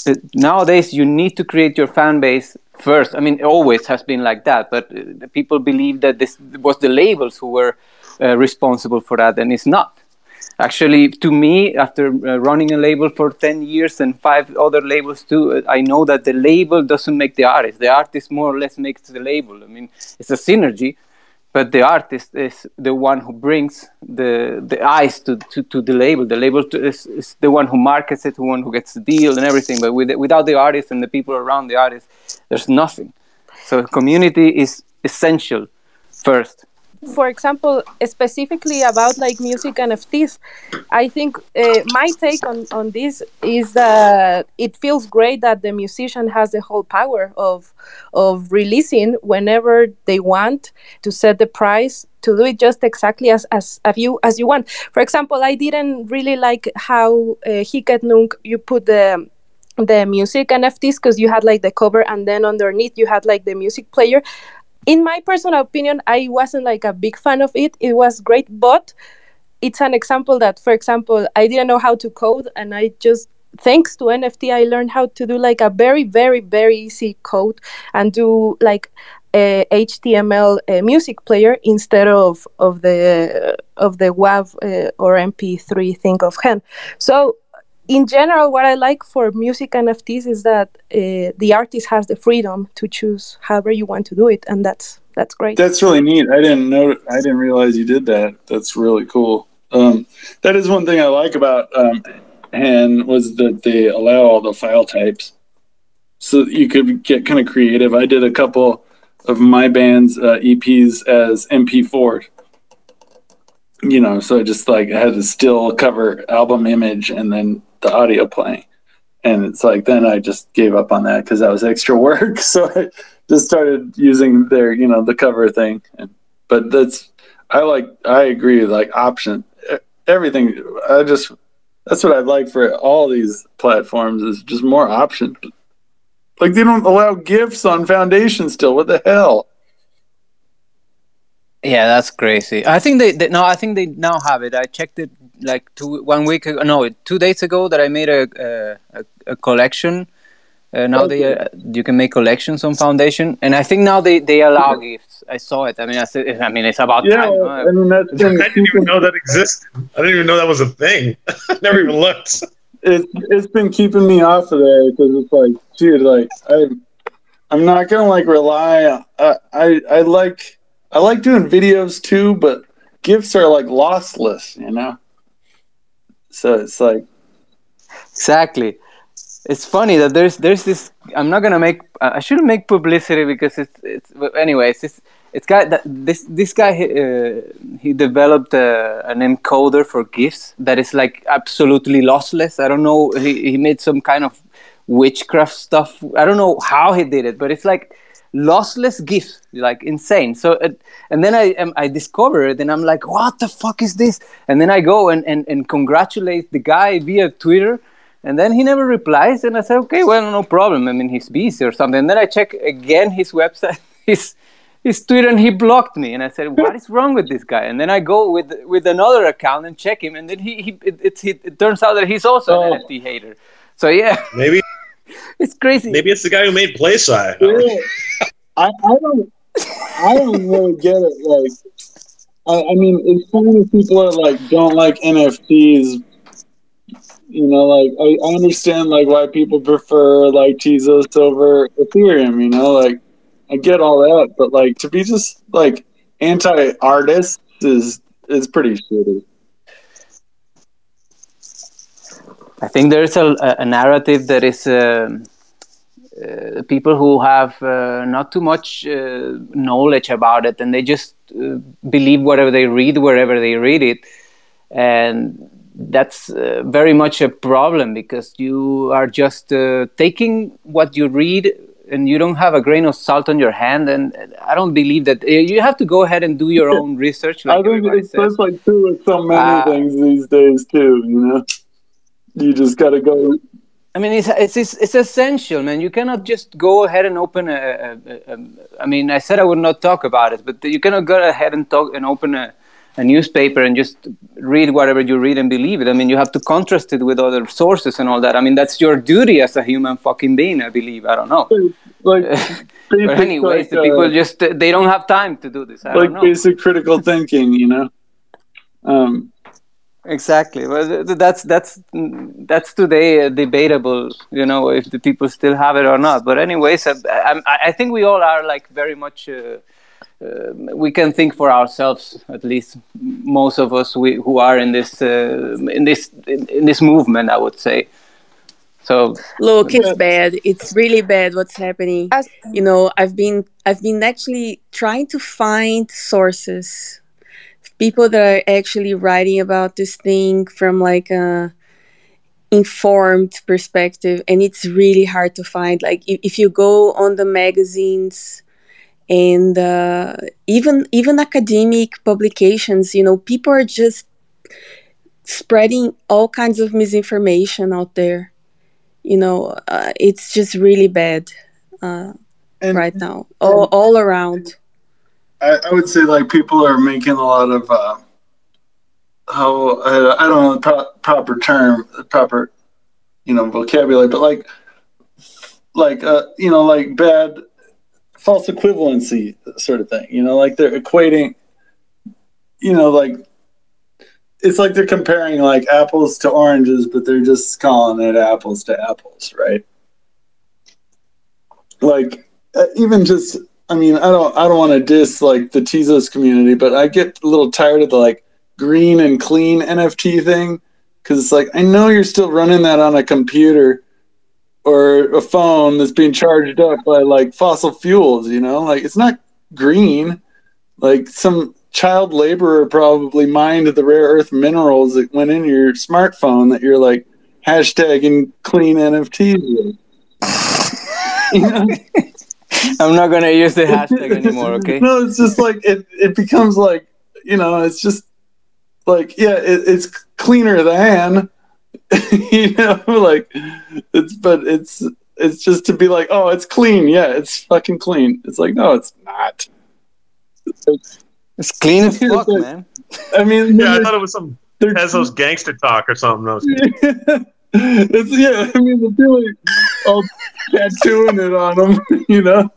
uh, nowadays you need to create your fan base first i mean it always has been like that but uh, people believe that this was the labels who were uh, responsible for that and it's not. Actually to me after uh, running a label for 10 years and five other labels too uh, i know that the label doesn't make the artist. The artist more or less makes the label. I mean it's a synergy but the artist is the one who brings the the eyes to, to, to the label. The label to, is, is the one who markets it the one who gets the deal and everything. But with, without the artist and the people around the artist there's nothing. So community is essential first for example, specifically about like music NFTs, I think uh, my take on, on this is that it feels great that the musician has the whole power of of releasing whenever they want to set the price to do it just exactly as as, as you as you want. For example, I didn't really like how uh, Hic et Nunc you put the the music NFTs because you had like the cover and then underneath you had like the music player in my personal opinion, I wasn't like a big fan of it. It was great, but it's an example that, for example, I didn't know how to code, and I just thanks to NFT, I learned how to do like a very, very, very easy code and do like a HTML uh, music player instead of of the of the WAV uh, or MP3 thing of hand. So in general, what I like for music NFTs is that uh, the artist has the freedom to choose however you want to do it, and that's that's great. That's really neat. I didn't know. I didn't realize you did that. That's really cool. Um, that is one thing I like about um, and was that they allow all the file types, so you could get kind of creative. I did a couple of my band's uh, EPs as MP4 you know, so I just like had a still cover album image and then the audio playing. And it's like then I just gave up on that because that was extra work. So I just started using their, you know, the cover thing. And, but that's I like I agree like option everything. I just that's what I'd like for all these platforms is just more options. Like they don't allow gifts on Foundation still. What the hell? Yeah, that's crazy. I think they, they no, I think they now have it. I checked it like two one week ago, no, two days ago that I made a a, a collection. Uh, now okay. they uh, you can make collections on Foundation, and I think now they, they allow gifts. I saw it. I mean, I, said, I mean, it's about yeah, time. I mean, that's I didn't even know that existed. I didn't even know that was a thing. Never even looked. It's it's been keeping me off of there because it's like, dude, like I, I'm not gonna like rely. On, uh, I I like I like doing videos too, but gifts are like lossless, you know. So it's like exactly. It's funny that there's there's this. I'm not gonna make. I shouldn't make publicity because it's it's. Anyways, it's it's got that this this guy uh, he developed uh, an encoder for gifs that is like absolutely lossless. I don't know. He he made some kind of witchcraft stuff. I don't know how he did it, but it's like lossless gifs like insane. So uh, and then i um, i discover it and i'm like what the fuck is this? And then i go and, and and congratulate the guy via twitter. And then he never replies. And i say okay well no problem. I mean he's busy or something. And then i check again his website his his twitter and he blocked me. And i said what is wrong with this guy? And then i go with with another account and check him. And then he, he it, it, it, turns out that he's also an Oh. nft hater. So yeah. Maybe it's crazy maybe it's the guy who made PlaySci. Yeah. I, I don't I don't really get it. Like, I, I mean, it's funny people are like don't like NFTs. You know, like I, I understand like why people prefer like Tezos over Ethereum. You know, like I get all that, but like to be just like anti-artist is is pretty shitty. I think there's a, a narrative that is um uh, people who have uh, not too much uh, knowledge about it and they just uh, believe whatever they read wherever they read it and that's uh, very much a problem because you are just uh, taking what you read and you don't have a grain of salt on your hand and i don't believe that you have to go ahead and do your own research like I think it's says. just like true with so many Uh, things these days too. You know, you just got to go. I mean, it's, it's it's it's essential, man. You cannot just go ahead and open a, a, a, a. I mean, I said I would not talk about it, but you cannot go ahead and talk and open a, a newspaper and just read whatever you read and believe it. I mean, you have to contrast it with other sources and all that. I mean, that's your duty as a human fucking being. I believe. I don't know. Like, but anyways, like, the people uh, just they don't have time to do this. I like don't know. basic critical thinking. You know. Um, Exactly. Well, th- th- that's that's that's today uh, debatable. You know, if the people still have it or not. But anyways, I, I, I think we all are like very much. Uh, uh, we can think for ourselves, at least most of us we, who are in this uh, in this in, in this movement. I would say. So Look, it's bad. It's really bad what's happening. You know, I've been I've been actually trying to find sources, people that are actually writing about this thing from like a informed perspective, and it's really hard to find. Like if, if you go on the magazines and uh, even even academic publications, you know, people are just spreading all kinds of misinformation out there you know uh, it's just really bad uh, and right now all, all around I, I would say like people are making a lot of uh, how I, don't know the pro- proper term, the proper you know vocabulary, but like like uh, you know like bad false equivalency sort of thing. You know, like they're equating. You know, like it's like they're comparing like apples to oranges, but they're just calling it apples to apples, right? Like uh, even just I mean, I don't I don't want to diss like the Tezos community, but I get a little tired of the like green and clean NFT thing because it's like I know you're still running that on a computer or a phone that's being charged up by like fossil fuels. You know, like it's not green. Like some child laborer probably mined the rare earth minerals that went in your smartphone that you're like hashtagging clean NFTs. You know? I'm not gonna use the hashtag anymore. Okay. no, it's just like it. It becomes like you know, it's just like yeah, it, it's cleaner than you know, like it's but it's it's just to be like oh, it's clean. Yeah, it's fucking clean. It's like no, it's not. It's clean as fuck, like- man. I mean, Yeah, I thought it was some they're- Tezos gangster talk or something. I was- it's yeah. I mean, they're really all tattooing it on them, you know.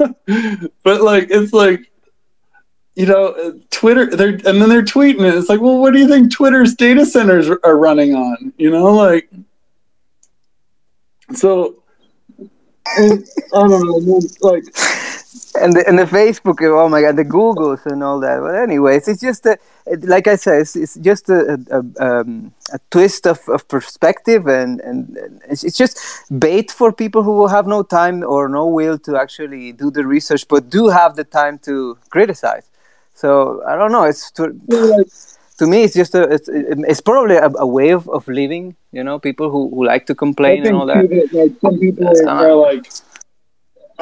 But like, it's like, you know, uh, Twitter. They're and then they're tweeting it. It's like, well, what do you think Twitter's data centers are running on? You know, like, so. I don't know. Like, and the, and the Facebook, oh my god, the Googles and all that. But anyways, it's just a, it- like I said, it's, it's just a a, um, a twist of, of perspective, and, and and it's, it's just bait for people who will have no time or no will to actually do the research, but do have the time to criticize. So I don't know. It's to, to me, it's just a it's, it's probably a, a way of, of living. You know, people who, who like to complain and all that. that, like some people are like.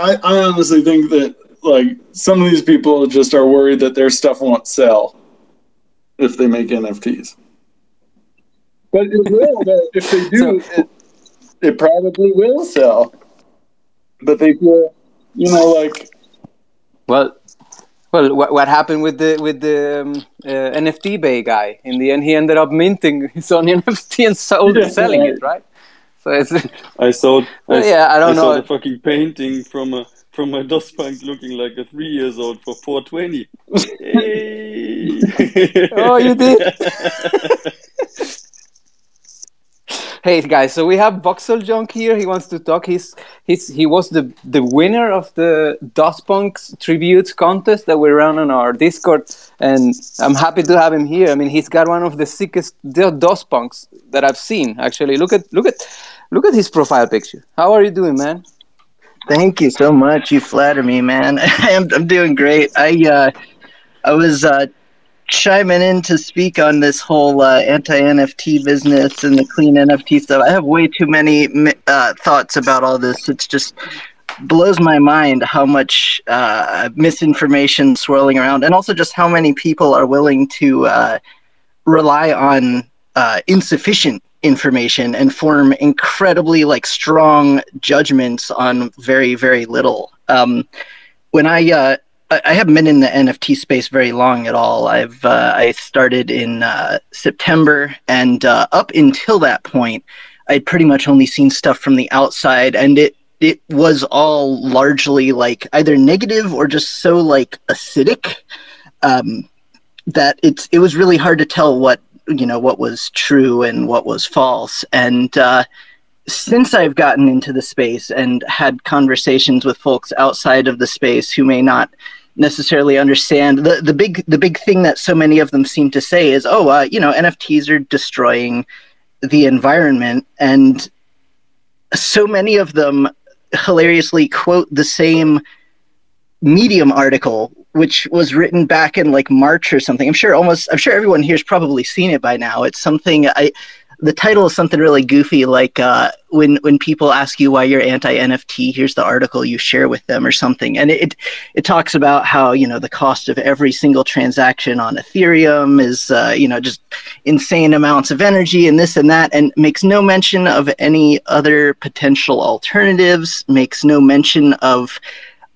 I, I honestly think that like some of these people just are worried that their stuff won't sell if they make NFTs. But it will. though. if they do, it, it probably will sell. But they feel, you know, like Well, well, what, what happened with the with the um, uh, NFT Bay guy? In the end, he ended up minting his own NFT and sold Yeah, selling right. it, right? So it's I saw. I, yeah, I don't I know. the fucking painting from a from a DOS punk looking like a three years old for 420. Hey. Oh, you did? Hey guys, so we have Voxel Junk here. He wants to talk. He's he's he was the the winner of the DOSPunks tribute contest that we ran on our Discord, and I'm happy to have him here. I mean, he's got one of the sickest Do- DOSPunks that I've seen. Actually, look at look at look at his profile picture. How are you doing, man? Thank you so much. You flatter me, man. I'm, I'm doing great. I uh, I was uh, chiming in to speak on this whole uh, anti NFT business and the clean NFT stuff. I have way too many uh, thoughts about all this. It's just blows my mind how much uh, misinformation swirling around, and also just how many people are willing to uh, rely on uh, insufficient information and form incredibly like strong judgments on very very little. Um, when I uh, I haven't been in the NFT space very long at all. I've uh, I started in uh, September, and uh, up until that point, I'd pretty much only seen stuff from the outside, and it it was all largely like either negative or just so like acidic um, that it's it was really hard to tell what you know what was true and what was false and uh, since I've gotten into the space and had conversations with folks outside of the space who may not necessarily understand the the big the big thing that so many of them seem to say is oh uh, you know NFTs are destroying the environment and so many of them hilariously quote the same medium article which was written back in like March or something. I'm sure almost I'm sure everyone here's probably seen it by now. It's something I the title is something really goofy like uh, when when people ask you why you're anti NFT, here's the article you share with them or something, and it it talks about how you know the cost of every single transaction on Ethereum is uh, you know just insane amounts of energy and this and that, and makes no mention of any other potential alternatives, makes no mention of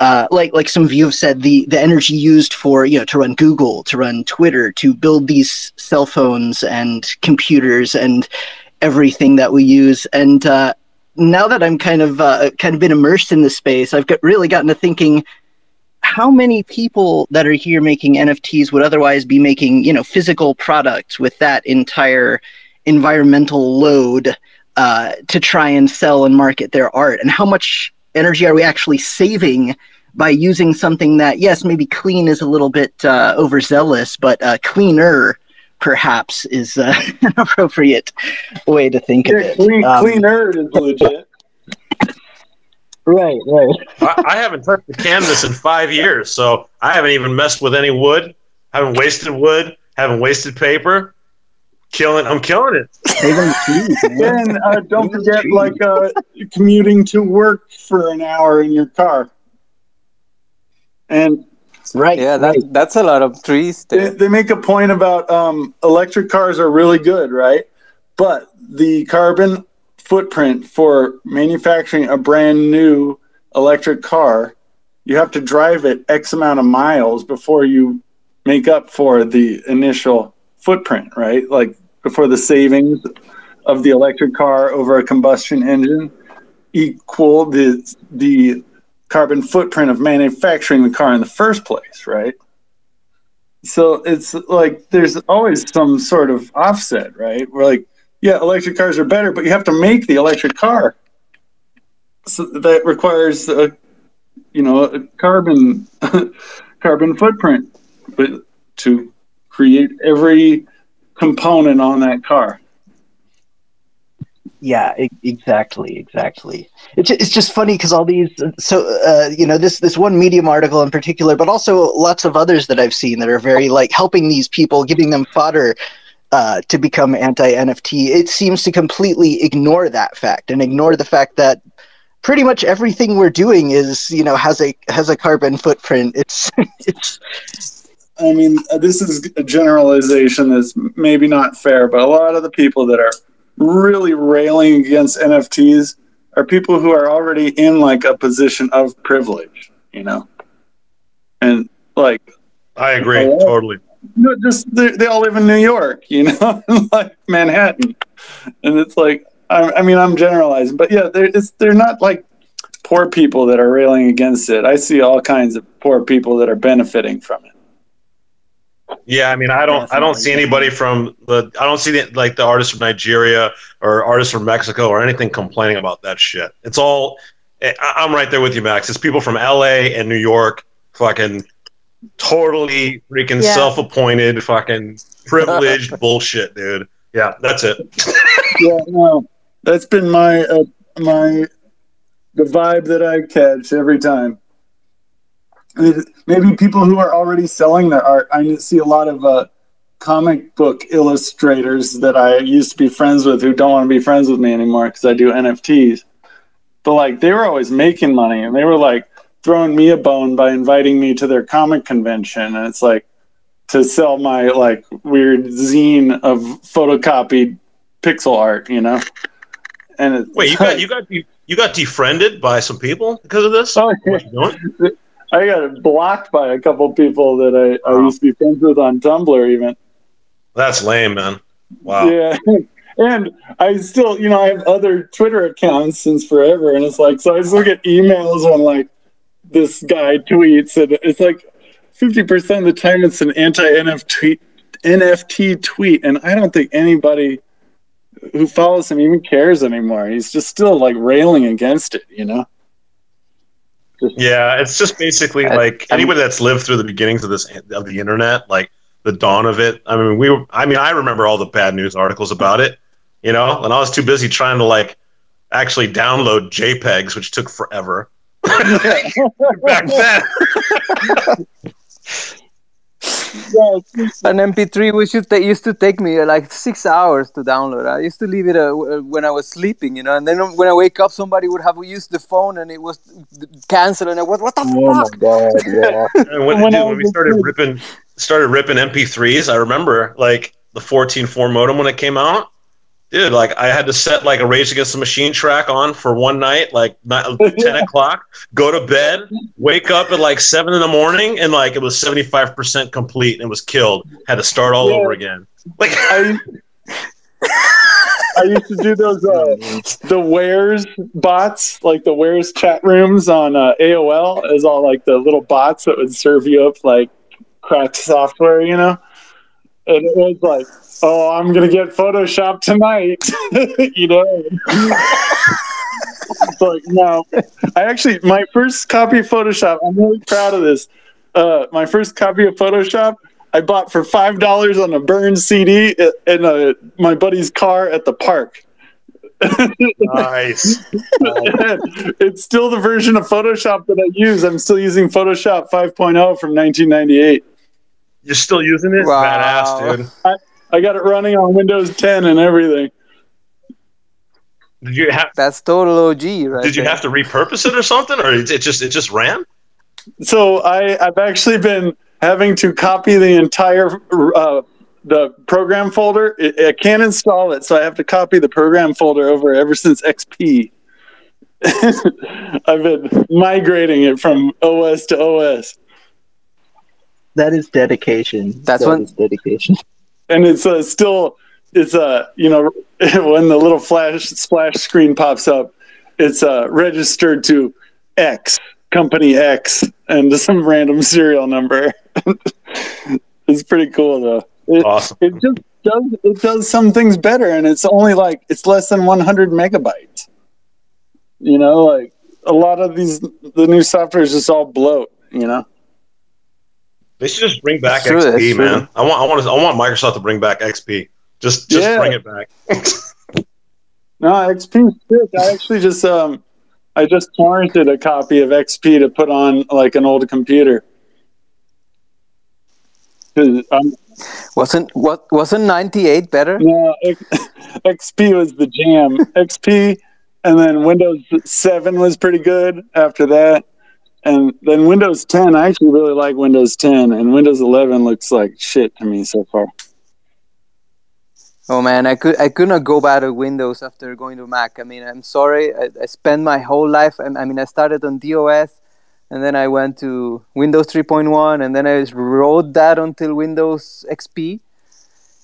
uh, like like some of you have said, the the energy used for you know to run Google, to run Twitter, to build these cell phones and computers and everything that we use. And uh, now that I'm kind of uh, kind of been immersed in this space, I've got, really gotten to thinking how many people that are here making NFTs would otherwise be making you know physical products with that entire environmental load uh, to try and sell and market their art, and how much energy are we actually saving by using something that, yes, maybe clean is a little bit uh, overzealous, but uh, cleaner perhaps is uh, an appropriate way to think yeah, of it. Clean, um, cleaner is legit. Right, right. I, I, haven't touched the canvas in five years, so I haven't even messed with any wood. Haven't wasted wood. Haven't wasted paper. Killing, I'm killing it. and uh, don't forget, like uh, commuting to work for an hour in your car. And right, yeah, that, right. that's a lot of trees. They, they, make a point about um, electric cars are really good, right? But the carbon footprint for manufacturing a brand new electric car, you have to drive it X amount of miles before you make up for the initial footprint, right? Like before the savings of the electric car over a combustion engine equal the the carbon footprint of manufacturing the car in the first place, right? So it's like there's always some sort of offset, right? We're like, yeah, electric cars are better, but you have to make the electric car. So that requires a, you know, a carbon carbon footprint, but to create every component on that car. Yeah, exactly, exactly. It's it's just funny because all these, so uh, you know, this this one Medium article in particular, but also lots of others that I've seen that are very like helping these people, giving them fodder uh, to become anti NFT. It seems to completely ignore that fact and ignore the fact that pretty much everything we're doing is you know has a has a carbon footprint. It's it's I mean, uh, this is a generalization that's maybe not fair, but a lot of the people that are really railing against NFTs are people who are already in like a position of privilege, you know? And like, I agree totally. No, just they, they, all live in New York, you know, like Manhattan, and it's like I, I mean I'm generalizing, but yeah, they're they're not like poor people that are railing against it. I see all kinds of poor people that are benefiting from it. Yeah, I mean, I don't, I don't see anybody from the, I don't see the, like the artists from Nigeria or artists from Mexico or anything complaining about that shit. It's all, I- I'm right there with you, Max. It's people from LA and New York, fucking totally freaking Yeah. self-appointed, fucking privileged bullshit, dude. Yeah, that's it. yeah, no, that's been my uh, my the vibe that I catch every time. Maybe people who are already selling their art. I see a lot of uh, comic book illustrators that I used to be friends with who don't want to be friends with me anymore because I do NFTs. But like they were always making money, and they were like throwing me a bone by inviting me to their comic convention, and it's like to sell my like weird zine of photocopied pixel art, you know. And it's Wait, you got, you got, you got defriended by some people because of this? Oh, doing? I got blocked by a couple people that I, I used to be friends with on Tumblr, even. That's lame, man. Wow. Yeah. And I still, you know, I have other Twitter accounts since forever, and it's like, so I still get emails when like this guy tweets, and it's like fifty percent of the time it's an anti NFT tweet, and I don't think anybody who follows him even cares anymore. He's just still like railing against it, you know. Yeah, it's just basically like anybody that's lived through the beginnings of this of the internet, like the dawn of it. I mean, we were, I mean, I remember all the bad news articles about it, you know, and I was too busy trying to like actually download JPEGs, which took forever. Back then. An MP3 which used to, used to take me uh, like six hours to download. I used to leave it uh, when I was sleeping, you know, and then when I wake up, somebody would have used the phone and it was canceled, and I was what the fuck? god, yeah. And when, dude, when we started ripping started ripping MP3s, I remember like the 14.4 modem when it came out. Dude, like I had to set like a Rage Against the Machine track on for one night, like ten o'clock. Go to bed, wake up at like seven in the morning, and like it was seventy five percent complete and was killed. Had to start all Yeah. over again. Like I, I used to do those uh, the warez bots, like the warez chat rooms on uh, AOL, Is all like the little bots that would serve you up like cracked software, you know. And it was like, oh, I'm gonna get Photoshop tonight, you know. it's like no, I actually my first copy of Photoshop. I'm really proud of this. Uh, my first copy of Photoshop I bought for five dollars on a burned CD in uh my buddy's car at the park. nice. it's still the version of Photoshop that I use. I'm still using Photoshop 5.0 from 1998. You're still using it? Wow. Badass, dude. I, I got it running on Windows 10 and everything. Did you have That's total OG, right? did you there. have to repurpose it or something, or it, it just it just ran? So I, I've actually been having to copy the entire uh, the program folder. I I can't install it, so I have to copy the program folder over ever since XP. I've been migrating it from OS to OS, That is dedication. That's That when- is dedication. and it's uh, still it's uh you know when the little flash splash screen pops up, it's uh, registered to X company X and some random serial number. it's pretty cool though. It, Awesome. it just does it does some things better and it's only like it's less than 100 megabytes you know like a lot of these the new software is just all bloat you know They should just bring back true, that's XP, true. man. I want I want I want Microsoft to bring back XP. Just just Yeah. bring it back. no xp sick i actually just um i just torrented a copy of xp to put on like an old computer. um, Wasn't what wasn't ninety eight better? No, X- XP was the jam. XP, and then Windows 7 was pretty good after that. And then Windows 10, I actually really like Windows 10, and Windows 11 looks like shit to me so far. Oh man, I could I could not go back to Windows after going to Mac. I mean, I'm sorry. I, I spent my whole life. I, I mean, I started on DOS, and then I went to Windows 3.1, and then I rode that until Windows XP.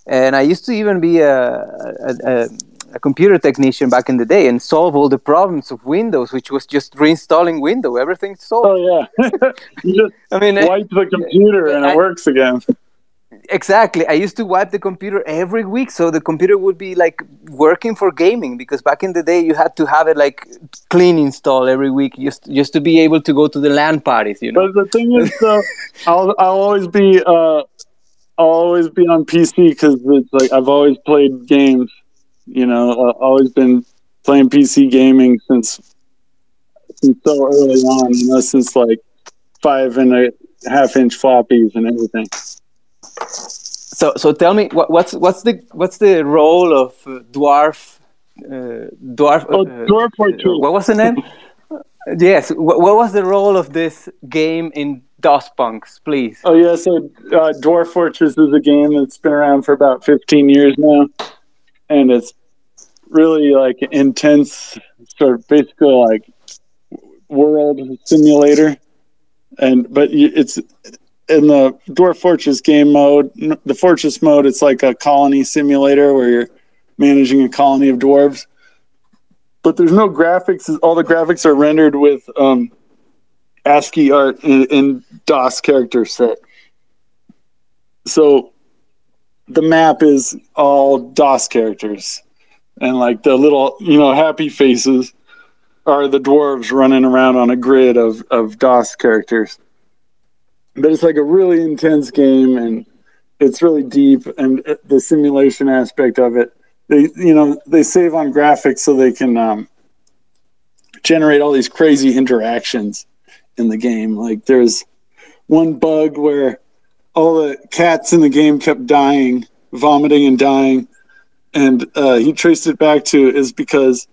And I used to even be a, a, a, a computer technician back in the day and solve all the problems of Windows, which was just reinstalling Windows. Everything's solved. Oh, yeah. you just I mean, wipe the computer and I- it works again. exactly. I used to wipe the computer every week, so the computer would be like working for gaming. Because back in the day, you had to have it like clean install every week, just just to be able to go to the LAN parties. You know. But the thing is, though, I'll I'll always be uh, I'll always be on PC because it's like I've always played games. You know, I've always been playing PC gaming since since so early on. You know, since like five and a half inch floppies and everything. So so tell me what, what's what's the what's the role of uh, dwarf uh, dwarf Oh, uh, Dwarf uh, Fortress. what was the name? yes, what, what was the role of this game in DOS Punks, please? Oh yeah, so uh, Dwarf Fortress is a game that's been around for about 15 years now, and it's really like intense, sort of basically like world simulator, and but it's in the Dwarf Fortress game mode. The Fortress mode, it's like a colony simulator where you're managing a colony of dwarves, but there's no graphics. All the graphics are rendered with um, ASCII art in, in DOS character set. So the map is all DOS characters. And like the little, you know, happy faces are the dwarves running around on a grid of, of DOS characters. But it's like a really intense game and it's really deep and the simulation aspect of it. They you know, they save on graphics so they can um, generate all these crazy interactions in the game. Like there's one bug where all the cats in the game kept dying, vomiting and dying, and uh, he traced it back to is because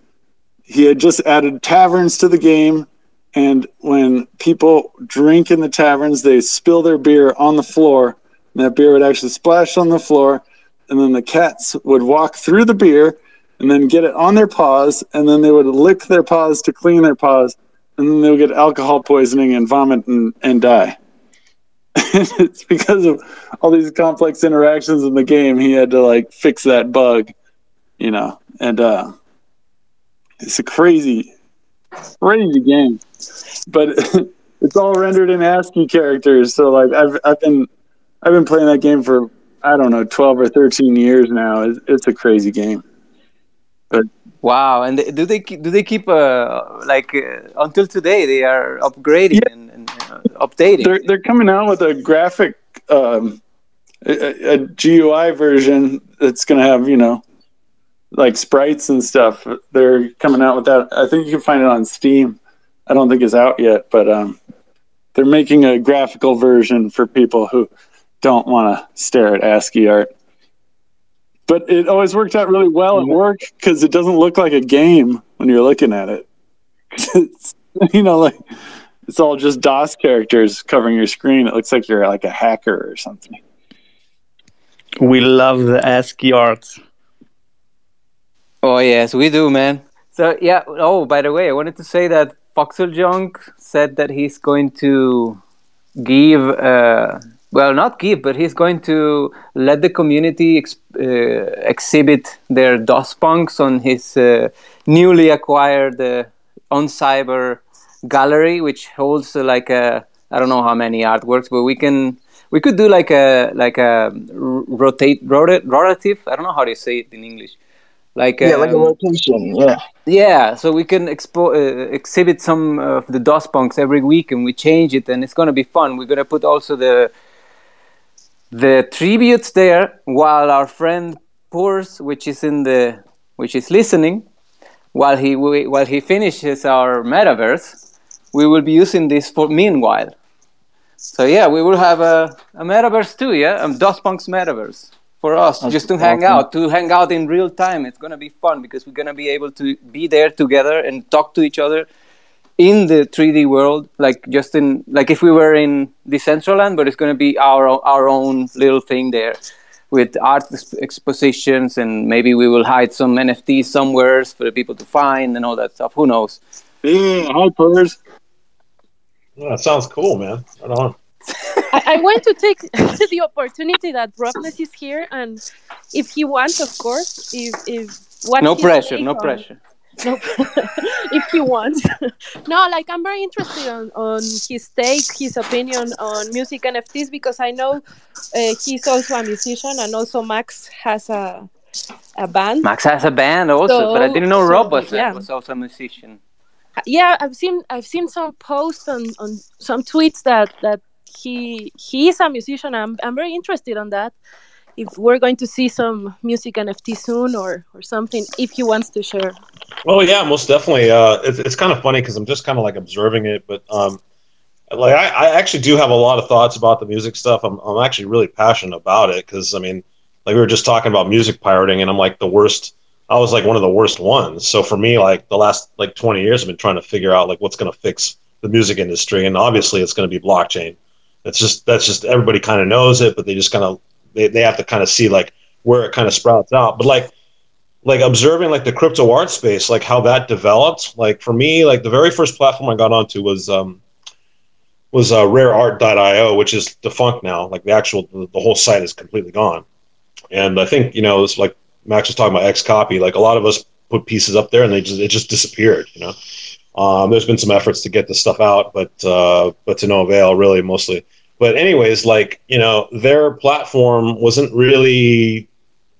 he had just added taverns to the game, and when people drink in the taverns, they spill their beer on the floor, and that beer would actually splash on the floor, and then the cats would walk through the beer and then get it on their paws, and then they would lick their paws to clean their paws, and then they would get alcohol poisoning and vomit and, and die. it's because of all these complex interactions in the game. He had to like fix that bug, you know, and uh, it's a crazy, crazy game. But it's all rendered in ASCII characters. So like I've I've been I've been playing that game for I don't know twelve or thirteen years now. It's, it's a crazy game. But Wow, and do they do they keep uh, like uh, until today they are upgrading and, and updating? they're they're coming out with a graphic um, a, a GUI version that's going to have you know like sprites and stuff. They're coming out with that. I think you can find it on Steam. I don't think it's out yet, but um, they're making a graphical version for people who don't want to stare at ASCII art. But it always worked out really well at work because it doesn't look like a game when you're looking at it. you know, like it's all just DOS characters covering your screen. It looks like you're like a hacker or something. We love the ASCII art. Oh yes, we do, man. So yeah. Oh, by the way, I wanted to say that Voxel Junk said that he's going to give. Uh, well, not give, but he's going to let the community ex- uh, exhibit their DOS punks on his uh, newly acquired uh, OnCyber gallery, which holds uh, like a I don't know how many artworks, but we can we could do like a like a rotate rota- rotative. I don't know how to say it in English. Like Yeah, like a um, rotation. Yeah. yeah, so we can expo- uh, exhibit some of the DOS punks every week, and we change it, and it's gonna be fun. We're gonna put also the the tributes there, while our friend Pours, which is in the which is listening, while he while he finishes our metaverse, we will be using this for meanwhile. So yeah, we will have a, a metaverse too, yeah, um, DOS punks metaverse for us, That's just to hang awesome. out, to hang out in real time. It's gonna be fun because we're gonna be able to be there together and talk to each other in the 3D world, like just in like if we were in Decentraland, but it's gonna be our our own little thing there with art ex- expositions and maybe we will hide some NFTs somewhere for the people to find and all that stuff. Who knows? Yeah, hi, Purrs. Oh, that sounds cool, man. Right on. I, I want to take the opportunity that Robness is here, and if he wants, of course, if if what no pressure, no on- pressure. no, if he wants. no, like I'm very interested on, on his take, his opinion on music NFTs because I know uh, he's also a musician and also Max has a a band. Max has a band also, So- but I didn't know so, Robness, yeah. was also a musician. Yeah, I've seen I've seen some posts on, on some tweets that that he he is a musician. I'm I'm very interested on that. If we're going to see some music NFT soon or or something, if he wants to share. Well, yeah, most definitely. Uh, it's it's kind of funny because I'm just kind of like observing it, but um, like I, I actually do have a lot of thoughts about the music stuff. I'm I'm actually really passionate about it because I mean, like we were just talking about music pirating, and I'm like the worst. I was like one of the worst ones. So for me, like the last like 20 years, I've been trying to figure out like what's going to fix the music industry, and obviously it's going to be blockchain. It's just that's just everybody kind of knows it, but they just kind of they, they have to kind of see like where it kind of sprouts out. But like like observing like the crypto art space, like how that developed. Like for me, like the very first platform I got onto was um was uh, rareart.io, which is defunct now. Like the actual the, the whole site is completely gone. And I think you know it's like Max was talking about XCOPY. Like a lot of us put pieces up there and they just it just disappeared. You know, um, there's been some efforts to get this stuff out, but uh, but to no avail, really, mostly. But anyways, like you know, their platform wasn't really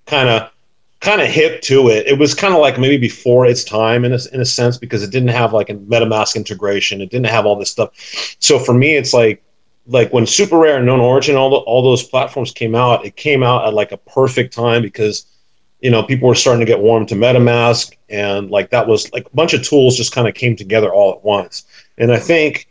kind of kind of hip to it. It was kind of like maybe before its time in a, in a sense because it didn't have like a MetaMask integration. It didn't have all this stuff. So for me, it's like like when Super Rare and Known Origin, all the, all those platforms came out, it came out at like a perfect time because you know people were starting to get warm to MetaMask and like that was like a bunch of tools just kind of came together all at once. And I think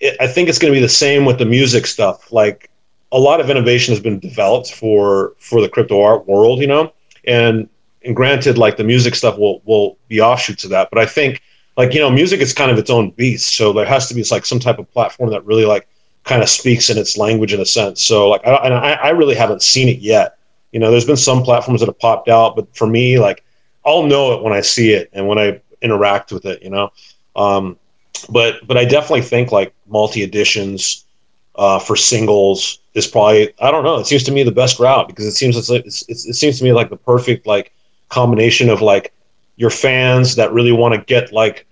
it, I think it's going to be the same with the music stuff. Like a lot of innovation has been developed for for the crypto art world, you know, and and granted, like the music stuff will will be offshoots of that, but I think like you know, music is kind of its own beast, so there has to be like some type of platform that really like kind of speaks in its language in a sense. So like, I, and I, I really haven't seen it yet. You know, there's been some platforms that have popped out, but for me, like I'll know it when I see it and when I interact with it. You know, um, but but I definitely think like multi editions uh, for singles is probably I don't know. It seems to me the best route because it seems it's, like- it's, it's it seems to me like the perfect like combination of like your fans that really want to get like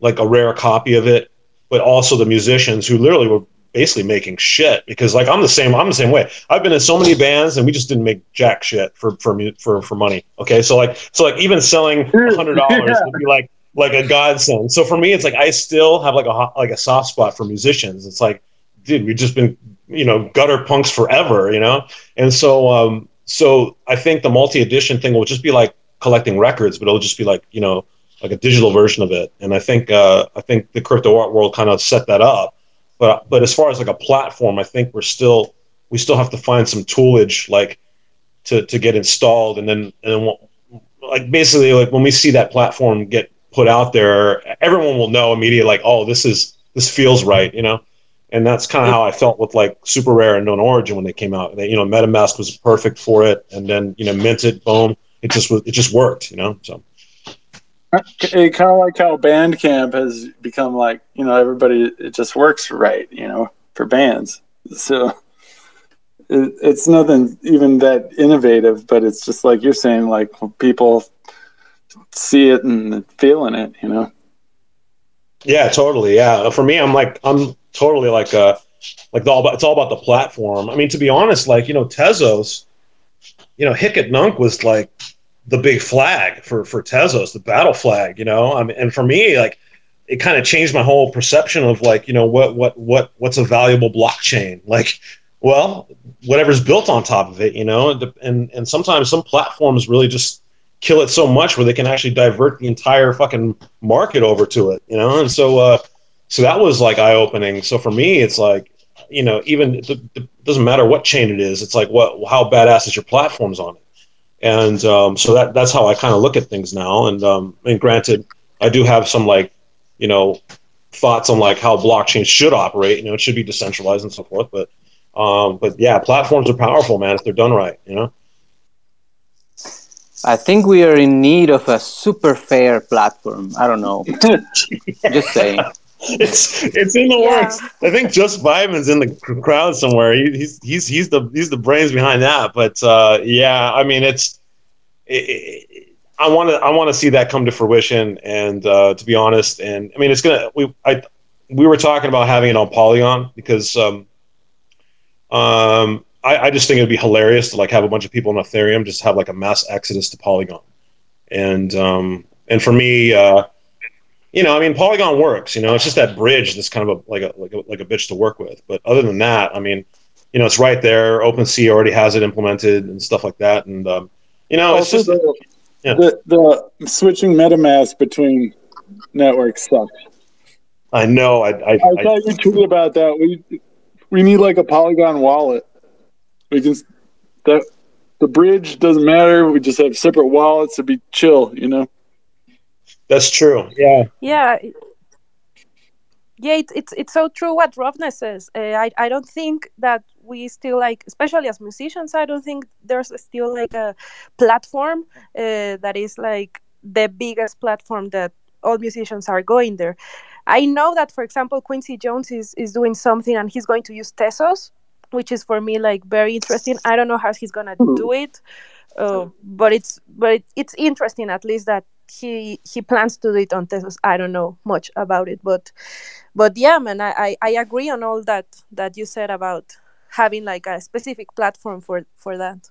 like a rare copy of it, but also the musicians who literally were basically making shit because like I'm the same I'm the same way. I've been in so many bands and we just didn't make jack shit for for for for money. Okay, so like so like even selling a hundred dollars Yeah. would be like like a godsend. So for me, it's like I still have like a hot, like a soft spot for musicians. It's like, dude, we've just been you know gutter punks forever, you know. And so um so I think the multi edition thing will just be like collecting records, but it'll just be like you know like a digital version of it. And I think uh, I think the crypto art world kind of set that up. But but as far as like a platform, I think we're still we still have to find some toolage like to to get installed, and then and then we'll- like basically like when we see that platform get put out there, everyone will know immediately like oh this is this feels right, you know. And that's kind of how I felt with like Super Rare and Known Origin when they came out. They, you know, MetaMask was perfect for it, and then you know, Mint it, boom, it just was, it just worked, you know. So It kind of like how Bandcamp has become like you know everybody. It just works right, you know, for bands. So it, it's nothing even that innovative, but it's just like you're saying, like people see it and feeling it, you know. Yeah, totally. Yeah, for me, I'm like I'm totally like uh like the all it's all about the platform. I mean, to be honest, like you know, Tezos, you know, Hic et Nunc was like the big flag for for Tezos, the battle flag. You know, I mean, and for me, like it kind of changed my whole perception of like you know what what what what's a valuable blockchain like. Well, whatever's built on top of it, you know, and and, and sometimes some platforms really just kill it so much where they can actually divert the entire fucking market over to it, you know? And so, uh, so that was like eye opening. So for me, it's like, you know, even it, doesn't matter what chain it is. It's like, what, how badass is your platforms on it? And, um, so that, that's how I kind of look at things now. And, um, and granted, I do have some like, you know, thoughts on like how blockchain should operate, you know, it should be decentralized and so forth. But, um, but yeah, platforms are powerful, man, if they're done right, you know? I think we are in need of a super fair platform. I don't know. Just saying. it's it's in the Yeah. works. I think Just Vyman's in the cr- crowd somewhere. He, he's he's he's the he's the brains behind that. But uh, yeah, I mean, it's it, it, I want to I want to see that come to fruition. And uh, to be honest, and I mean, it's gonna we I we were talking about having it on Polygon because um, um, I, I just think it'd be hilarious to like have a bunch of people on Ethereum just have like a mass exodus to Polygon, and um, and for me, uh, you know, I mean, Polygon works. You know, it's just that bridge that's kind of a, like a like a like a bitch to work with. But other than that, I mean, you know, it's right there. OpenSea already has it implemented and stuff like that, and um, you know, it's just the, yeah. the the switching MetaMask between networks sucks. I know. I I, I I you tweeted about that. We we need like a Polygon wallet. We can the the bridge doesn't matter. We just have separate wallets to be chill. You know. That's true. Yeah. Yeah. it- Yeah, it, it's it's so true what Robness says. Uh, I I don't think that we still like, especially as musicians, I don't think there's still like a platform uh, that is like the biggest platform that all musicians are going there. I know that, for example, Quincy Jones is is doing something and he's going to use Tezos, which is for me like very interesting. I don't know how he's gonna do it, uh, but it's but it, it's interesting at least that he he plans to do it on Tezos. I don't know much about it, but but yeah, man, I, I, I agree on all that that you said about having like a specific platform for for that.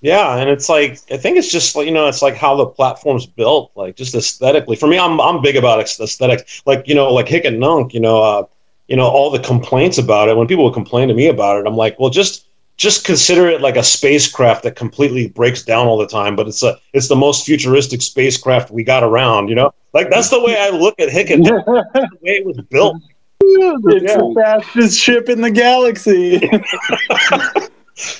Yeah, and it's like I think it's just like you know it's like how the platform's built, like just aesthetically. For me, I'm I'm big about aesthetics. Like you know, like Hic et Nunc, you know, uh, you know all the complaints about it. When people would complain to me about it, I'm like, well, just just consider it like a spacecraft that completely breaks down all the time. But it's a it's the most futuristic spacecraft we got around. You know, like that's the way I look at Hic et Nunc. That's the way it was built. It's Yeah. the fastest ship in the galaxy.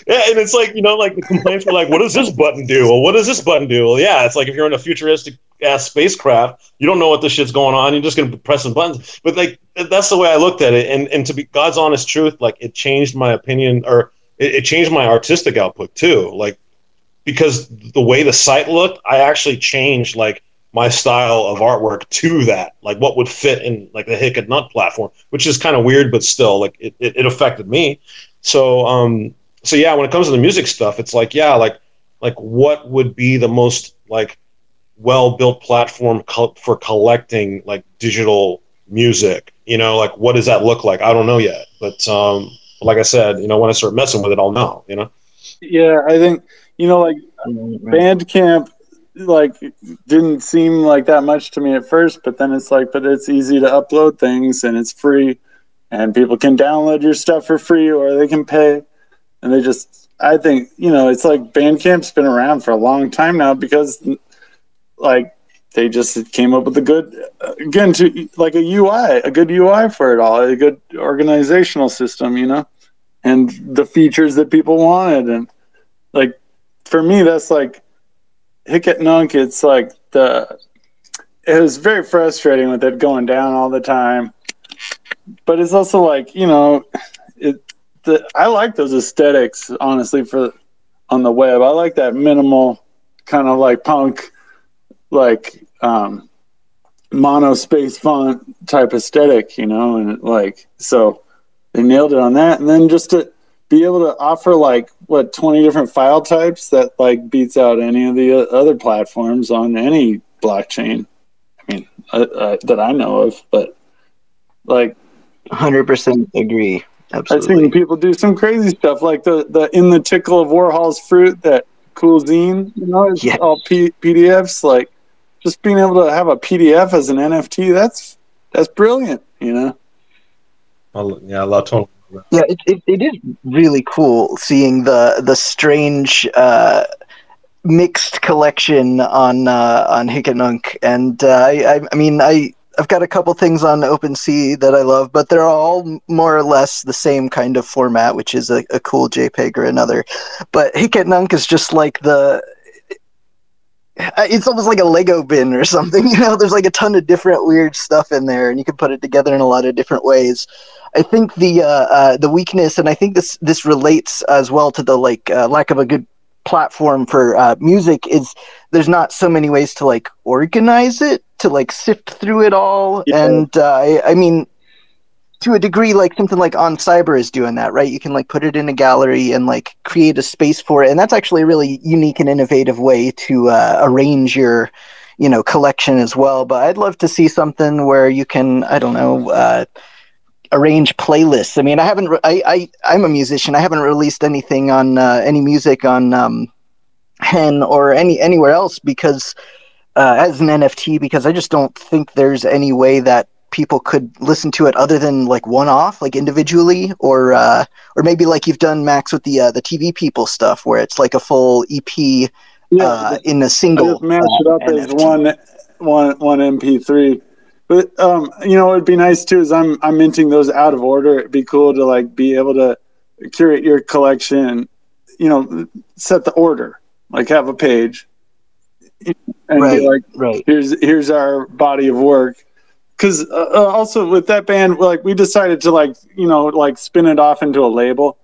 Yeah, and it's like you know, like the complaints were like, "What does this button do?" Well, what does this button do? Well, yeah, it's like if you're in a futuristic ass spacecraft, you don't know what the shit's going on. You're just gonna be pressing buttons. But like that's the way I looked at it, and and to be God's honest truth, like it changed my opinion, or it, it changed my artistic output too. Like because the way the site looked, I actually changed like my style of artwork to that, like what would fit in like the Hic et Nunc platform, which is kind of weird, but still, like it, it, it affected me. So um, so yeah, when it comes to the music stuff, it's like yeah, like like what would be the most like well built platform co- for collecting like digital music? You know, like what does that look like? I don't know yet, but um, like I said, you know, when I start messing with it, I'll know. You know. yeah, I think you know, like Bandcamp, like didn't seem like that much to me at first, but then it's like, but it's easy to upload things and it's free, and people can download your stuff for free or they can pay, and they just, I think, you know, it's like Bandcamp's been around for a long time now because, like. They just came up with a good, again, to like a UI, a good UI for it all, a good organizational system, you know, and the features that people wanted, and like for me, that's like Hic et Nunc. It's like the it was very frustrating with it going down all the time, but it's also like you know, it. The I like those aesthetics honestly for on the web. I like that minimal kind of like punk, like um, mono space font type aesthetic, you know, and like so they nailed it on that, and then just to be able to offer like what 20 different file types that like beats out any of the other platforms on any blockchain i mean uh, uh, that i know of but like 100% agree. Absolutely. I've seen people do some crazy stuff like the the in the tickle of warhol's fruit that cool zine you know it's Yeah. all P- pdfs like just being able to have a pdf as an nft that's that's brilliant you know I'll, yeah, I love Tony. Yeah, it, it, it is really cool seeing the the strange uh, mixed collection on uh, on Hick and uh, I, I I mean I I've got a couple things on OpenSea that I love, but they're all more or less the same kind of format, which is a, a cool JPEG or another. But Hic et Nunc is just like the it's almost like a Lego bin or something. You know, there's like a ton of different weird stuff in there, and you can put it together in a lot of different ways. I think the uh, uh, the weakness, and I think this this relates as well to the like uh, lack of a good platform for uh, music is there's not so many ways to like organize it to like sift through it all Yeah. and uh, I, I mean to a degree, like something like OnCyber is doing that, right? You can like put it in a gallery and like create a space for it, and that's actually a really unique and innovative way to uh, arrange your, you know, collection as well. But I'd love to see something where you can, I don't know. Uh, arrange playlists. I mean, I haven't. Re- I, I I'm a musician. I haven't released anything on uh, any music on um, Hen or any anywhere else because uh, as an NFT because I just don't think there's any way that people could listen to it other than like one off, like individually, or uh, or maybe like you've done Max with the uh, the TV people stuff where it's like a full EP uh, in a single. Just mash it up uh, as one one one MP3. But um, you know, it'd be nice too. Is I'm I'm minting those out of order. It'd be cool to like be able to curate your collection. You know, set the order. Like have a page, and Right, be like, right. here's here's our body of work. Because uh, uh, also with that band, like we decided to like you know like spin it off into a label.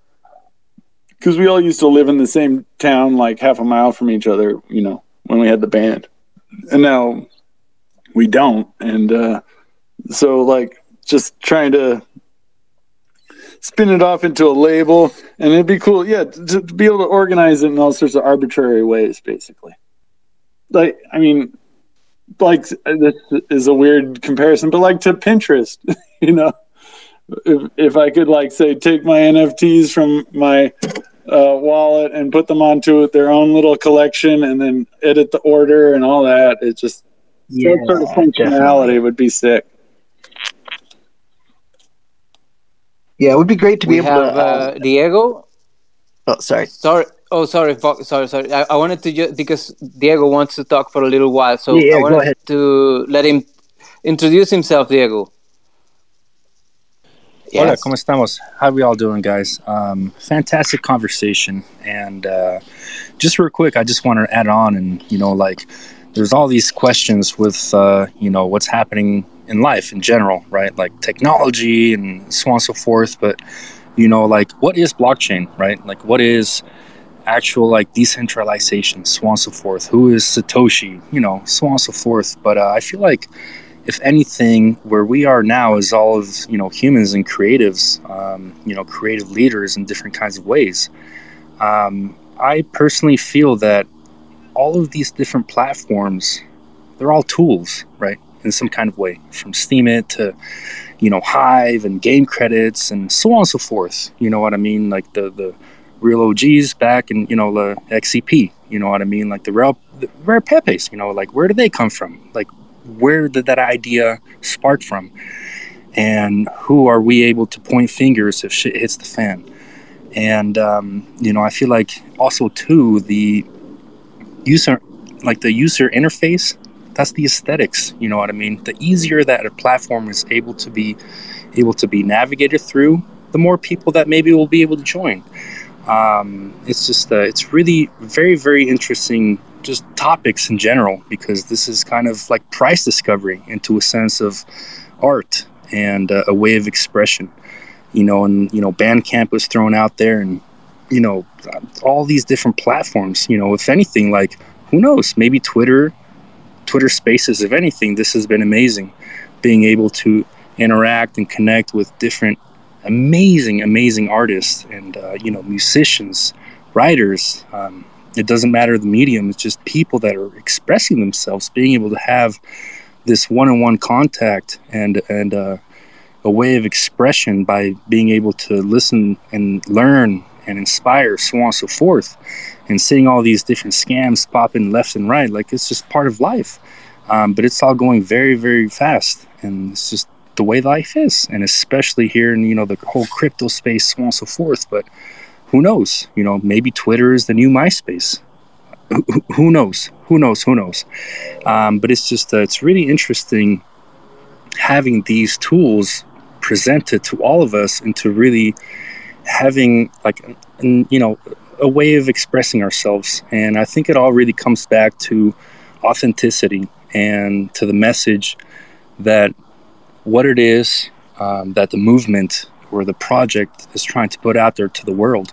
Because we all used to live in the same town, like half a mile from each other. You know, when we had the band, and now we don't and uh so like just trying to spin it off into a label and it'd be cool yeah to, to be able to organize it in all sorts of arbitrary ways basically like i mean like this is a weird comparison but like to pinterest you know if, if i could like say take my nfts from my uh, wallet and put them onto their own little collection and then edit the order and all that it just Yeah, that sort of definitely. functionality would be sick. Yeah, it would be great to be we able have to. Uh, uh, Diego. oh, sorry. Sorry. Oh, sorry. Sorry, sorry. I, I wanted to just because Diego wants to talk for a little while, so Yeah, yeah, I go wanted ahead. to let him introduce himself, Diego. Hola, ¿cómo estamos? How are we all doing, guys? Um, fantastic conversation. And uh, just real quick, I just want to add on and, you know, like, there's all these questions with, uh, you know, what's happening in life in general, right? Like technology and so on and so forth. But, you know, like, what is blockchain, right? Like, what is actual, like, decentralization, so on so forth? Who is Satoshi, you know, so on so forth. But uh, I feel like, if anything, where we are now is all of you know humans and creatives, um, you know, creative leaders in different kinds of ways. Um, I personally feel that all of these different platforms, they're all tools, right, in some kind of way, from Steemit to you know Hive and game credits and so on and so forth. You know what I mean? Like the the real OGs back in you know the XCP. You know what I mean? Like the rare the rare Pepes. You know, like where did they come from? Like where did that idea spark from? And who are we able to point fingers if shit hits the fan? And um, you know, I feel like also too the user, like the user interface, that's the aesthetics. You know what I mean? The easier that a platform is able to be able to be navigated through, the more people that maybe will be able to join. Um, it's just uh, it's really very very interesting just topics in general because this is kind of like price discovery into a sense of art and uh, a way of expression. You know and you know bandcamp was thrown out there and you know all these different platforms you know if anything like who knows? Maybe twitter twitter spaces if anything this has been amazing. Being able to interact and connect with different amazing amazing artists and uh, you know musicians writers. Um, it doesn't matter the medium it's just people that are expressing themselves being able to have this one-on-one contact and and uh, a way of expression by being able to listen and learn and inspire so on and so forth and seeing all these different scams popping left and right like it's just part of life. Um, but it's all going very very fast and it's just the way life is and especially here in you know the whole crypto space so on and so forth but who knows? You know, maybe Twitter is the new MySpace. Who, who- knows? Who knows? Who knows? Um, but it's just, uh, it's really interesting having these tools presented to all of us and to really having like, an, you know, a way of expressing ourselves. And I think it all really comes back to authenticity and to the message that what it is um, that the movement or the project is trying to put out there to the world.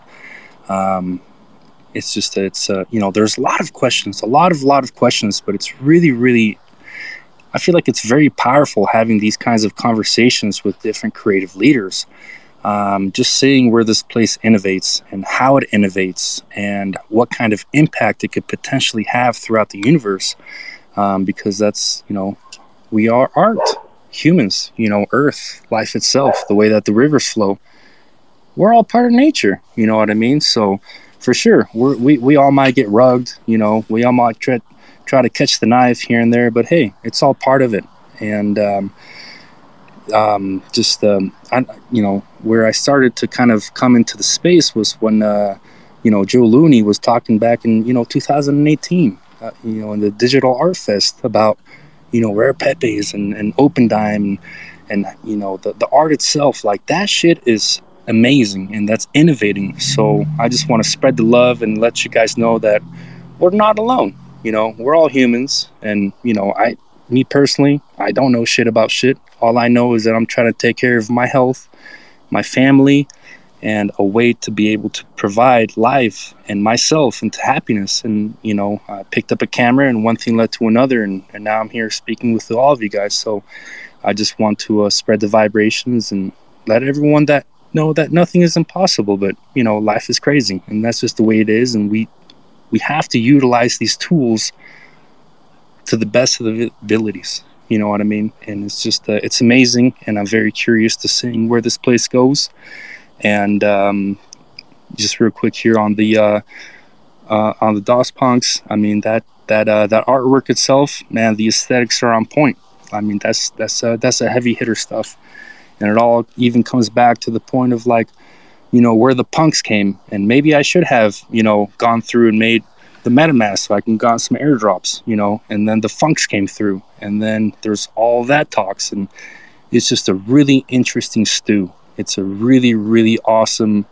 Um, it's just that it's uh, you know there's a lot of questions, a lot of lot of questions, but it's really really I feel like it's very powerful having these kinds of conversations with different creative leaders. Um, just seeing where this place innovates and how it innovates and what kind of impact it could potentially have throughout the universe. Um, because that's, you know, we are art, humans, you know, Earth, life itself, the way that the rivers flow. We're all part of nature, you know what I mean? So, for sure, we we all might get rugged, you know, we all might try, try to catch the knife here and there, but hey, it's all part of it. And um, um, just, um, I, you know, where I started to kind of come into the space was when, uh, you know, Joe Looney was talking back in, you know, 2018, uh, you know, in the Digital Art Fest about, you know, Rare Pepes and, and Opendime and, and, you know, the, the art itself, like that shit is amazing and that's innovating. So I just want to spread the love and let you guys know that we're not alone. You know, we're all humans, and you know, I, me personally, I don't know shit about shit. All I know is that I'm trying to take care of my health, my family, and a way to be able to provide life and myself into happiness. And you know, I picked up a camera, and one thing led to another, and, and now I'm here speaking with all of you guys. So I just want to uh, spread the vibrations and let everyone that know that nothing is impossible. But you know, life is crazy, and that's just the way it is. And we we have to utilize these tools to the best of the abilities you know what i mean and it's just uh, it's amazing and i'm very curious to seeing where this place goes and um, just real quick here on the uh, uh, on the dos punks i mean that that uh, that artwork itself man the aesthetics are on point i mean that's that's uh, that's a heavy hitter stuff and it all even comes back to the point of like you know, where the punks came. And maybe I should have, you know, gone through and made the MetaMask so I can got some airdrops, you know, and then the funks came through. And then there's all that talks. And it's just a really interesting stew. It's a really, really awesome,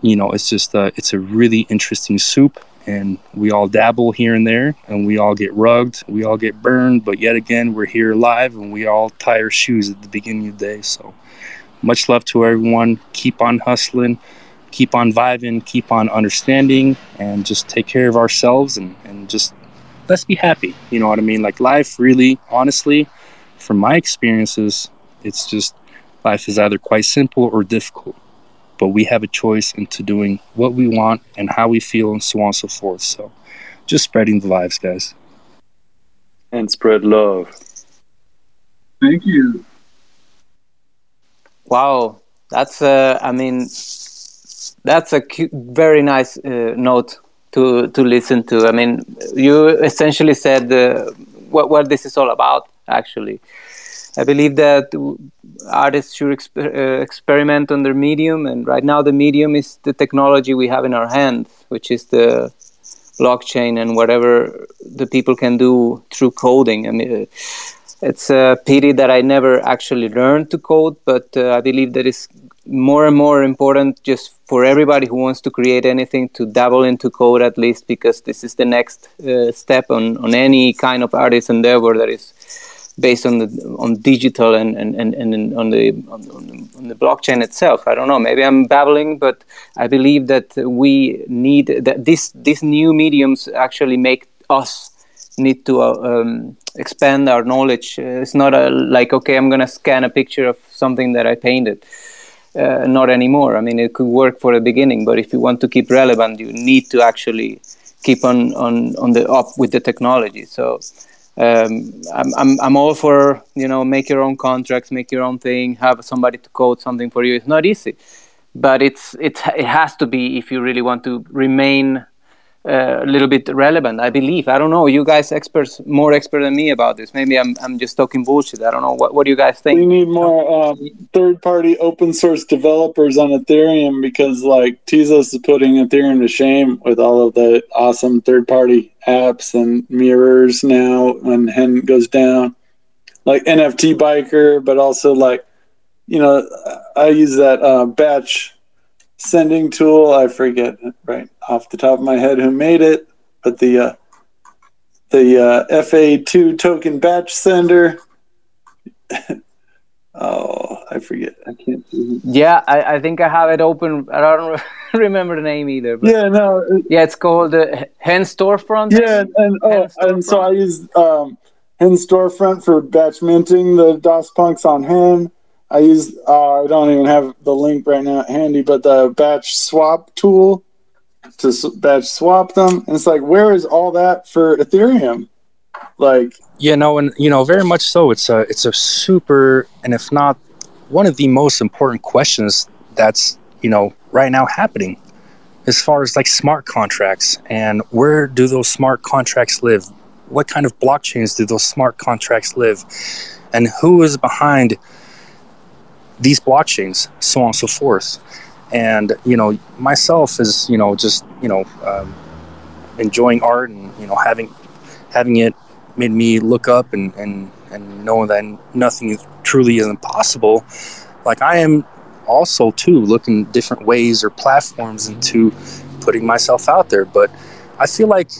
you know, it's just a, it's a really interesting soup. And we all dabble here and there, and we all get rugged, we all get burned, but yet again, we're here alive, and we all tie our shoes at the beginning of the day. So, much love to everyone. Keep on hustling, keep on vibing, keep on understanding, and just take care of ourselves and, and just let's be happy. You know what I mean? Like life really, honestly, from my experiences, it's just life is either quite simple or difficult. But we have a choice into doing what we want and how we feel and so on and so forth. So just spreading the vibes, guys. And spread love. Thank you. Wow, that's uh, I mean, that's a cute, very nice uh, note to to listen to. I mean, you essentially said uh, what what this is all about. Actually, I believe that artists should exp- uh, experiment on their medium, and right now the medium is the technology we have in our hands, which is the blockchain and whatever the people can do through coding. I mean it's a pity that I never actually learned to code, but uh, I believe that it's more and more important just for everybody who wants to create anything to dabble into code at least because this is the next uh, step on, on any kind of artist endeavor that is based on the on digital and and, and, and on the on, on the blockchain itself. I don't know. Maybe I'm babbling, but I believe that we need that this these new mediums actually make us need to uh, um, expand our knowledge. Uh, it's not a, like okay, I'm gonna scan a picture of something that I painted. Uh, not anymore. I mean, it could work for the beginning, but if you want to keep relevant, you need to actually keep on on on the up with the technology. So. Um, I'm, I'm, I'm all for you know make your own contracts make your own thing have somebody to code something for you. It's not easy but it's it, it has to be if you really want to remain a little bit relevant. I believe. I don't know. You guys experts, more expert than me about this. Maybe I'm I'm just talking bullshit. I don't know. What what do you guys think? We need more um, third-party open source developers on Ethereum because like Tezos is putting Ethereum to shame with all of the awesome third-party apps and mirrors now when Hen goes down, like NFT Biker, but also like you know I use that uh, batch sending tool. I forget right off the top of my head who made it, but the uh, the uh, FA2 token batch sender. oh, I forget. I can't. Yeah, I, I think I have it open. I don't remember the name either. But yeah, no. It, yeah, it's called the uh, Hen Storefront. Yeah, and oh, and so I use um, Hen storefront for batch minting the DOS punks on Hen. I use uh, I don't even have the link right now handy, but the batch swap tool to batch swap them. And it's like, where is all that for Ethereum? Like, Yeah, no, and you know, very much so. It's a it's a super, and if not one of the most important questions that's you know right now happening, as far as like smart contracts and where do those smart contracts live? What kind of blockchains do those smart contracts live, and who is behind these blockchains, so on and so forth. And you know, myself is you know just you know um, enjoying art and you know having having it made me look up and and and know that nothing is truly is impossible. Like I am also too looking different ways or platforms into putting myself out there. But I feel like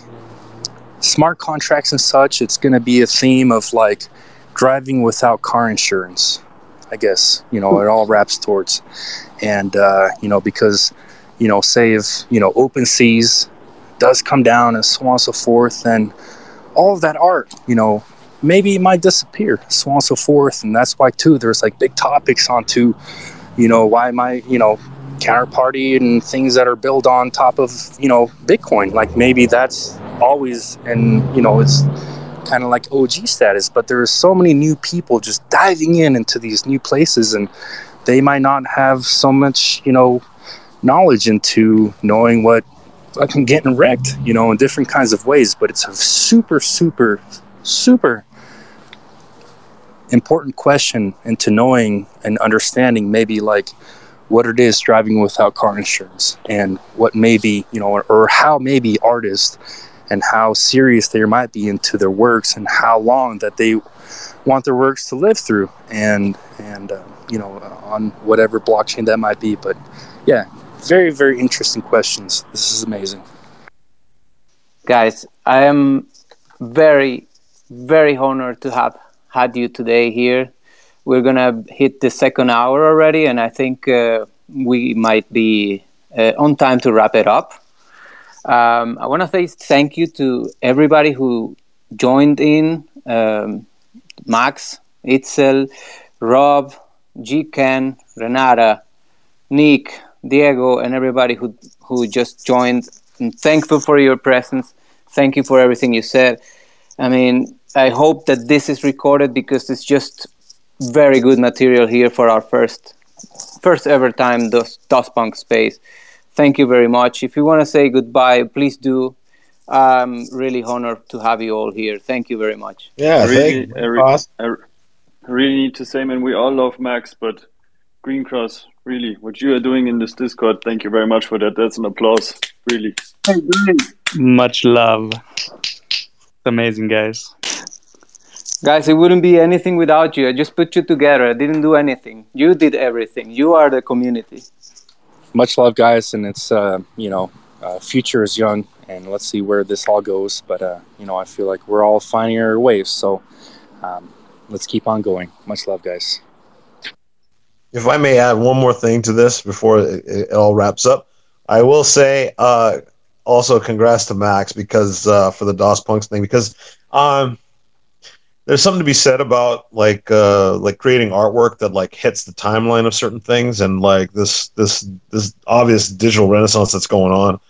smart contracts and such, it's going to be a theme of like driving without car insurance. I guess you know it all wraps towards, and uh, you know because you know say if you know open seas does come down and so on and so forth, then all of that art, you know, maybe it might disappear, so on and so forth. And that's why too there's like big topics onto, you know, why my, you know, counterparty and things that are built on top of, you know, Bitcoin. Like maybe that's always and you know, it's kind of like OG status, but there are so many new people just diving in into these new places and they might not have so much, you know, knowledge into knowing what fucking getting wrecked, you know, in different kinds of ways. But it's a super, super, super important question into knowing and understanding maybe like what it is driving without car insurance and what maybe, you know, or, or how maybe artists and how serious they might be into their works and how long that they want their works to live through and and uh, you know on whatever blockchain that might be. But yeah very very interesting questions. This is amazing. Guys i am very very honored to have had you today here. We're gonna hit the second hour already and i think uh, we might be uh, on time to wrap it up um, i want to say thank you to everybody who joined in um, max itzel rob g ken renata nick diego and everybody who who just joined. I'm thankful for your presence. Thank you for everything you said. I mean i hope that this is recorded because it's just very good material here for our first first ever time dos, dos punk space thank you very much. If you want to say goodbye please do. I'm really honored to have you all here. Thank you very much. Yeah, I really, I, re- I I really need to say, man, we all love Max, but Greencross, really, what you are doing in this Discord, thank you very much for that. That's an applause, really. Much love. It's amazing, guys. guys it wouldn't be anything without you. I just put you together. I didn't do anything. You did everything. You are the community much love guys and it's uh, you know uh, future is young and let's see where this all goes but uh, you know i feel like we're all finding our ways so um, let's keep on going. Much love guys. If I may add one more thing to this before it, it all wraps up, I will say uh, also congrats to Max because uh, for the DOS Punks thing because um, there's something to be said about like uh, like creating artwork that like hits the timeline of certain things and like this this this obvious digital renaissance that's going on.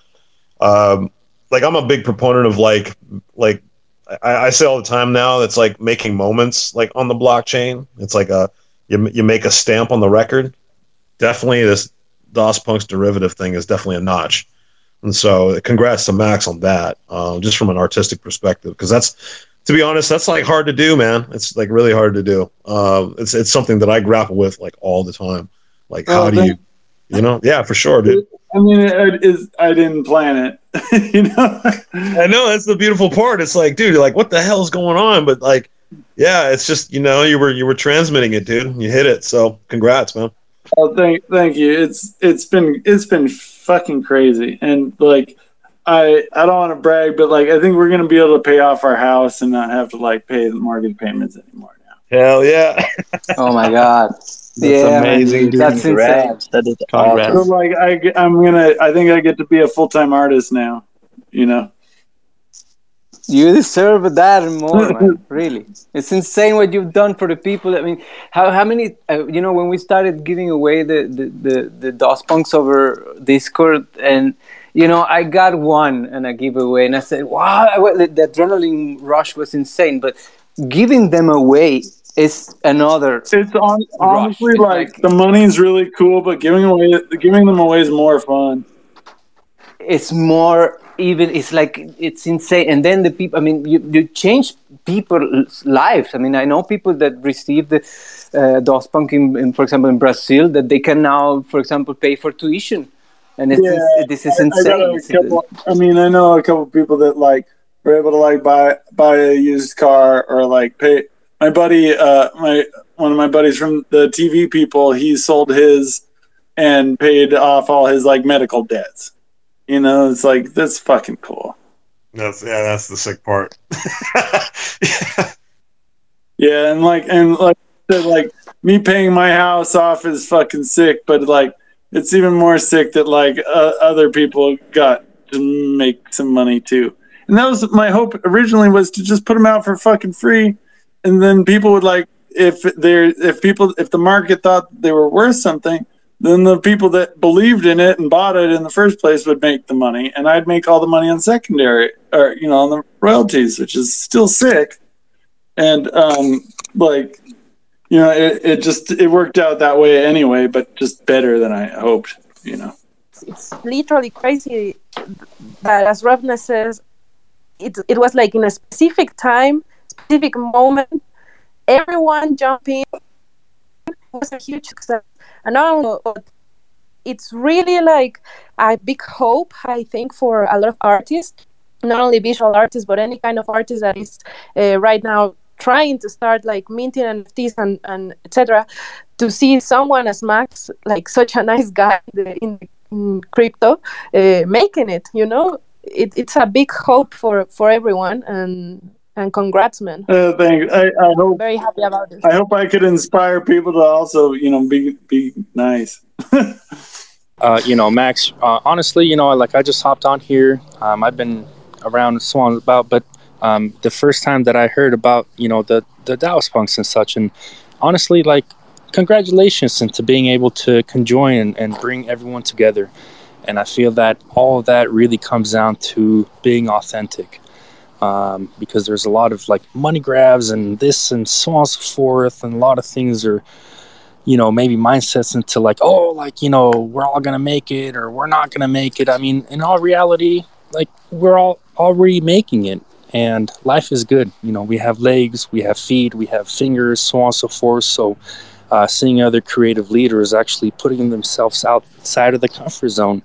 Um, like I'm a big proponent of like like I, I say all the time now that's like making moments like on the blockchain. It's like a you, you make a stamp on the record. Definitely, this DOS Punk's derivative thing is definitely a notch. And so, congrats to Max on that, uh, just from an artistic perspective, because that's, to be honest, that's like hard to do, man. It's like really hard to do. Uh, it's it's something that I grapple with like all the time. Like, how Oh, do you, you know? Yeah, for sure, dude. I mean, it is. I didn't plan it. you know. I know that's the beautiful part. It's like, dude, you're like, what the hell's going on? But like, yeah, it's just you know, you were you were transmitting it, dude. You hit it. So, congrats, man. Oh, thank, thank you. It's it's been it's been fucking crazy, and like, I I don't want to brag, but like, I think we're gonna be able to pay off our house and not have to like pay the mortgage payments anymore. Now. Hell yeah! oh my god yeah amazing, dude. that's insane That is Congrats. So like, I I'm gonna I think I get to be a full time artist now. You know. You deserve that and more, man. Really, it's insane what you've done for the people. I mean, how how many? Uh, you know, when we started giving away the the the, the DOS punks over Discord, and you know, I got one and a giveaway, and I said, "Wow, the, the adrenaline rush was insane." But giving them away is another. It's on, honestly like, the money is really cool, but giving away giving them away is more fun. It's more even it's like it's insane and then the people i mean you, you change people's lives i mean i know people that received the uh, dos punk in, in, for example in brazil that they can now for example pay for tuition and it's, Yeah, it's- this is insane I, It's- got a couple, I mean, I know a couple people that like were able to like buy buy a used car or like pay. My buddy, uh, my one of my buddies from the TV people, he sold his and paid off all his like medical debts. You know, it's like that's fucking cool. That's yeah, that's the sick part. Yeah, and like and like like me paying my house off is fucking sick, but like it's even more sick that like uh, other people got to make some money too. And that was my hope originally was to just put them out for fucking free, and then people would like if they're if people if the market thought they were worth something, then the people that believed in it and bought it in the first place would make the money, and I'd make all the money on secondary or you know on the royalties, which is still sick. And um like you know it, it just it worked out that way anyway but just better than i hoped you know. It's literally crazy that as Robness says it, it was like in a specific time specific moment everyone jumping was a huge success. And but it's really like a big hope i think for a lot of artists not only visual artists but any kind of artist that is uh, right now trying to start like minting nfts and, and etc to see someone as max like such a nice guy in, in, in crypto uh, making it you know? It, it's a big hope for for everyone and and congrats man. Uh, thanks I, I hope very happy about this. I hope i could inspire people to also you know be be nice. Uh, you know, Max, uh, honestly, you know, like I just hopped on here. Um, I've been around so on about, but um, the first time that I heard about, you know, the the DOS punks and such, and honestly, like, congratulations into being able to conjoin and, and bring everyone together. And I feel that all of that really comes down to being authentic. Um, because there's a lot of like money grabs and this and so on and so forth, and a lot of things are you know maybe mindsets into like oh like you know we're all gonna make it or we're not gonna make it i mean in all reality like we're all already making it and life is good. You know we have legs we have feet we have fingers so on and so forth. So uh, seeing other creative leaders actually putting themselves outside of the comfort zone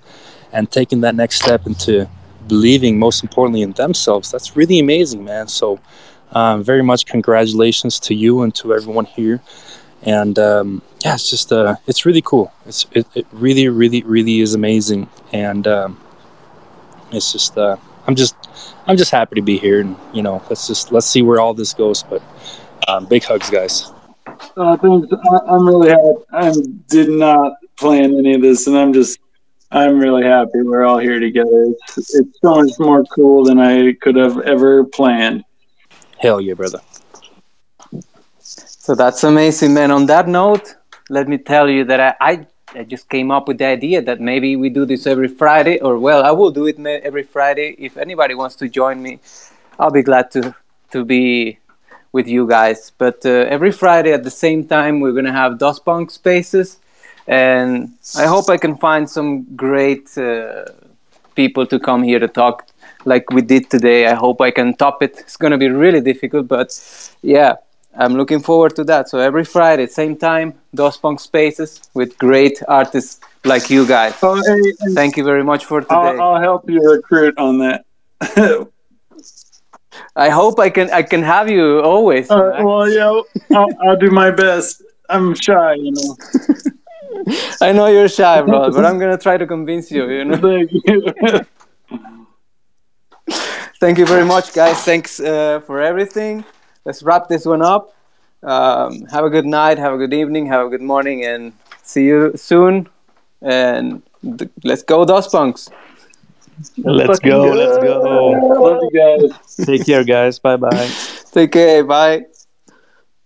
and taking that next step into believing most importantly in themselves that's really amazing man. So um, very much congratulations to you and to everyone here. And um, yeah, it's just uh, it's really cool. It's it, it really, really, really is amazing, and um, it's just uh, I'm just I'm just happy to be here, and you know, let's just let's see where all this goes. But um, big hugs, guys. uh, thanks. I, i'm really happy i did not plan any of this and i'm just i'm really happy we're all here together it's, it's so much more cool than i could have ever planned Hell yeah, brother. So that's amazing, man. On that note, let me tell you that I, I, I just came up with the idea that maybe we do this every Friday, or well, I will do it every Friday. If anybody wants to join me, I'll be glad to to be with you guys. But uh, every Friday at the same time, we're gonna have DOS Punk spaces, and I hope I can find some great uh, people to come here to talk like we did today. I hope I can top it. It's gonna be really difficult, but yeah. I'm looking forward to that. So every Friday, same time, DOS Punk Spaces with great artists like you guys. Oh, hey, Thank you very much for today. I'll, I'll help you recruit on that I hope I can I can have you always. Uh, well, yeah, I'll, I'll do my best. I'm shy, you know. I know you're shy, bro, but I'm gonna try to convince you. You know. Thank you. Thank you very much, guys. Thanks uh, for everything. Let's wrap this one up. Um, have a good night. Have a good evening. Have a good morning, and see you soon. And th- let's go, DOS Punks. Let's go. go. Let's go. Love you guys. Take care, guys. Bye bye. Take care. Bye.